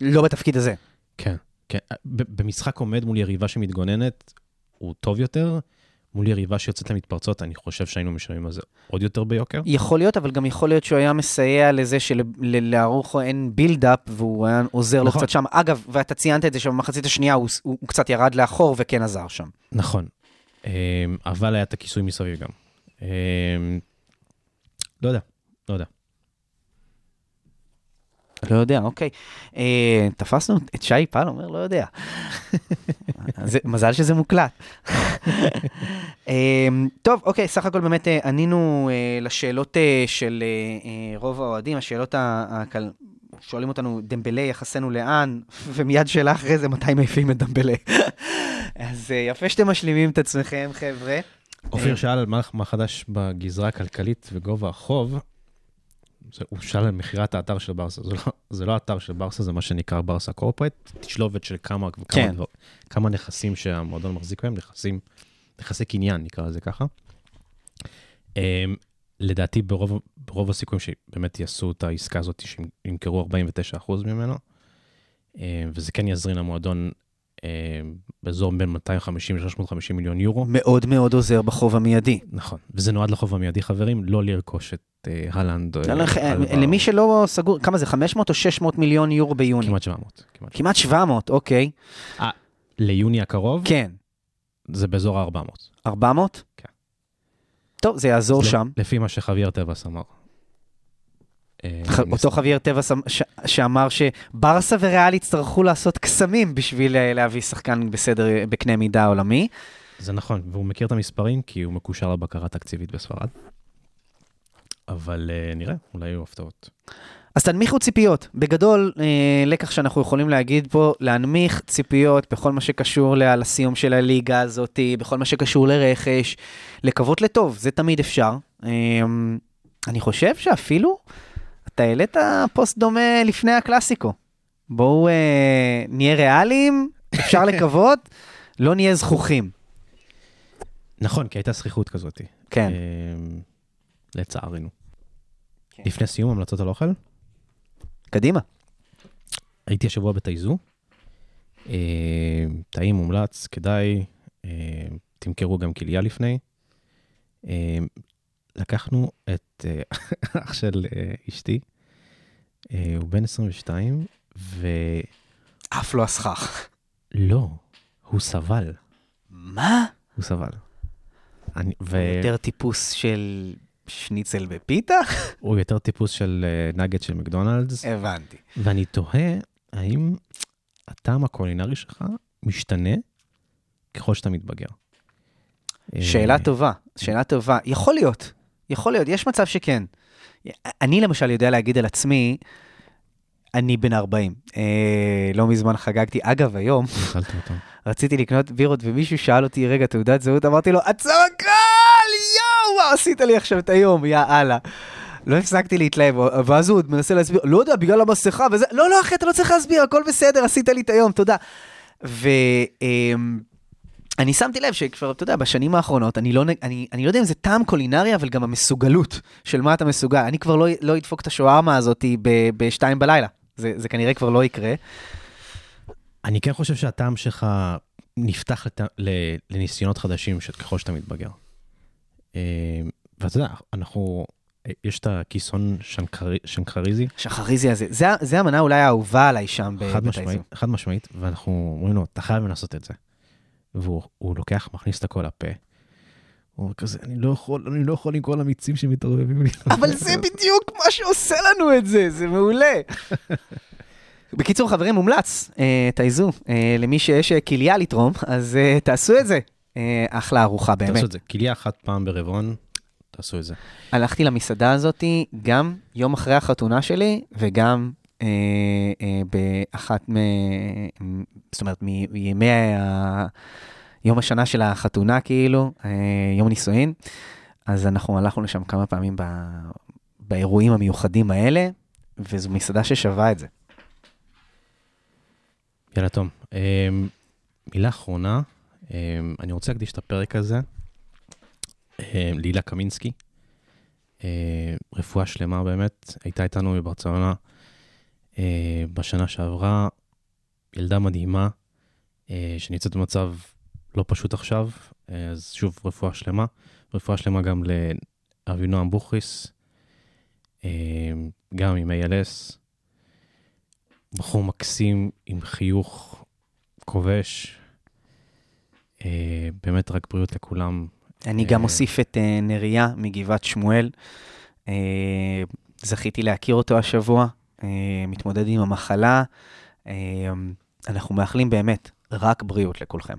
לא בתפקיד הזה. כן, כן. במשחק עומד מול יריבה שמתגוננת, הוא טוב יותר. מול יריבה שיוצאת למתפרצות, אני חושב שהיינו משלמים על זה עוד יותר ביוקר. יכול להיות, אבל גם יכול להיות שהוא היה מסייע לזה שלארוחו אין בילדאפ, והוא היה עוזר לו נכון. קצת שם. אגב, ואתה ציינת את זה שבמחצית השנייה הוא, הוא, הוא קצת ירד לאחור וכן עזר שם. נכון. אמ, אבל היה את הכיסוי מסביב גם. אמ, לא יודע, לא יודע. לא יודע, אוקיי. אה, תפסנו את שי פל, אומר, לא יודע. זה, מזל שזה מוקלט. אה, טוב, אוקיי, סך הכל באמת אה, ענינו אה, לשאלות אה, של אה, אה, רוב האוהדים, השאלות. הכל... שואלים אותנו, דמבלה, יחסנו לאן? ומיד שאלה אחרי זה, מתי מעיפים את דמבלה? אז אה, יפה שאתם משלימים את עצמכם, חבר'ה. אופיר שאל על מה חדש בגזרה הכלכלית וגובה החוב. זה, הוא שאל על מכירת האתר של ברסה. זה לא, זה לא אתר של ברסה, זה מה שנקרא ברסה קורפרט, תשלובת של כמה וכמה כן. דבר, כמה נכסים שהמועדון מחזיק בהם, נכסים, נכסי קניין, נקרא לזה ככה. Um, לדעתי, ברוב, ברוב הסיכויים שבאמת יעשו את העסקה הזאת, שימכרו 49% ממנו, um, וזה כן יזרין למועדון um, באזור בין 250 ל-350 מיליון יורו. מאוד מאוד עוזר בחוב המיידי. נכון, וזה נועד לחוב המיידי, חברים, לא לרכוש את אה, הלנד. אה, לא, לא, אלבה, למי שלא סגור, כמה זה, 500 או 600 מיליון יורו ביוני? כמעט 700. כמעט. כמעט 700, אוקיי. ליוני הקרוב, כן. זה באזור ה-400. 400? כן. טוב, זה יעזור שם. לפי מה שחוויאר טבעס אמר. אה, אותו חוויאר טבע ש- ש- שאמר שברסה וריאל יצטרכו לעשות קסמים בשביל אה, להביא שחקן בסדר, בקנה מידה עולמי. זה נכון, והוא מכיר את המספרים כי הוא מקושר לבקרה תקציבית בספרד. אבל אה, נראה, אולי יהיו הפתעות. אז תנמיכו ציפיות. בגדול, אה, לקח שאנחנו יכולים להגיד פה, להנמיך ציפיות בכל מה שקשור לסיום של הליגה הזאת, בכל מה שקשור לרכש, לקוות לטוב, זה תמיד אפשר. אה, אני חושב שאפילו אתה העלית פוסט דומה לפני הקלאסיקו. בואו אה, נהיה ריאליים, אפשר [LAUGHS] לקוות, לא נהיה זכוכים. נכון, כי הייתה זכיחות כזאת. כן. אה, לצערנו. כן. לפני סיום, המלצות על אוכל? קדימה. הייתי השבוע בתייזו. אה, טעים, מומלץ, כדאי. אה, תמכרו גם כליה לפני. אה, לקחנו את אה, [LAUGHS] אח של אה, אשתי, אה, הוא בן 22, ולא, אף לא הסכך. הוא סבל, מה? הוא סבל. אני, יותר טיפוס של שניצל בפיתה? והוא יותר טיפוס של אה, נגט של מקדונלדס, הבנתי. ואני תוהה האם הטעם הקולינרי שלך משתנה ככל שאתה מתבגר. שאלה אה, טובה, שאלה טובה. יכול להיות, יכול להיות, יש מצב שכן. אני למשל יודע להגיד על עצמי, אני בן 40. אה, לא מזמן חגגתי. אגב, היום. רציתי לקנות בירות ומישהו שאל אותי, רגע, תעודת זהות? אמרתי לו, עצור הכל! מה עשית לי עכשיו את היום? יא אללה. לא הפסקתי להתלהב, ואז הוא מנסה להסביר, לא יודע, בגלל המסכה וזה, לא, לא, אחי, אתה לא צריך להסביר, הכל בסדר, עשית לי את היום, תודה. ו... אמ, שמתי לב שכבר, אתה יודע, בשנים האחרונות, אני לא, אני, אני לא יודע אם זה טעם קולינרי, אבל גם המסוגלות של מה אתה מסוגל. אני כבר לא, לא אדפוק את השווארמה הזאת בשתיים בלילה. זה, זה כנראה כבר לא יקרה. אני כן חושב שהטעם שלך נפתח לת... לניסיונות חדשים ככל שאתה מתבגר. אה, ואתה יודע, אנחנו, יש את הכיסון שנקרי, שנקריזי, שחריזי הזה, זה, זה המנה אולי האהובה עליי שם חד. משמעית, חד משמעית, ואנחנו אומרים לו, אתה חייב לעשות את זה. והוא הוא לוקח, מכניס את הכל לפה. הוא כזה, אני לא יכול, אני לא יכול עם כל המיצים שמתערבבים לי. אבל זה [LAUGHS] בדיוק מה שעושה לנו את זה, זה מעולה. [LAUGHS] בקיצור, חברים, מומלץ, אה, תעזו, אה, למי שיש אה, כליה לתרום, אז אה, תעשו את זה. אה, אחלה ארוחה, באמת. תעשו את זה, כליה אחת פעם ברבעון, תעשו את זה. הלכתי למסעדה הזאת גם יום אחרי החתונה שלי, וגם אה, אה, באחת מ... זאת אומרת, מימי ה... יום השנה של החתונה, כאילו, אה, יום נישואין. אז אנחנו הלכנו לשם כמה פעמים ב... באירועים המיוחדים האלה, וזו מסעדה ששווה את זה. יאללה, תום. אמ, מילה אחרונה, אני רוצה להקדיש את הפרק הזה אמ, להילה קמינסקי. אמ, רפואה שלמה באמת, הייתה איתנו בברצלונה אמ, בשנה שעברה, ילדה מדהימה, שנמצאת במצב לא פשוט עכשיו, אז שוב, רפואה שלמה. רפואה שלמה גם לאבינועם בוכריס, אמ, גם עם ALS. בחור מקסים עם חיוך כובש. אה, באמת רק בריאות לכולם. אני גם אה, אוסיף את אה, נריה מגבעת שמואל. אה, זכיתי להכיר אותו השבוע, אה, מתמודד עם המחלה. אה, אנחנו מאחלים באמת רק בריאות לכולכם.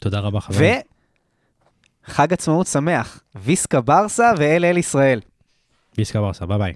תודה רבה חברים. וחג עצמאות שמח, ויסקה ברסה ואל אל ישראל. ביסקה ברסה, ביי ביי.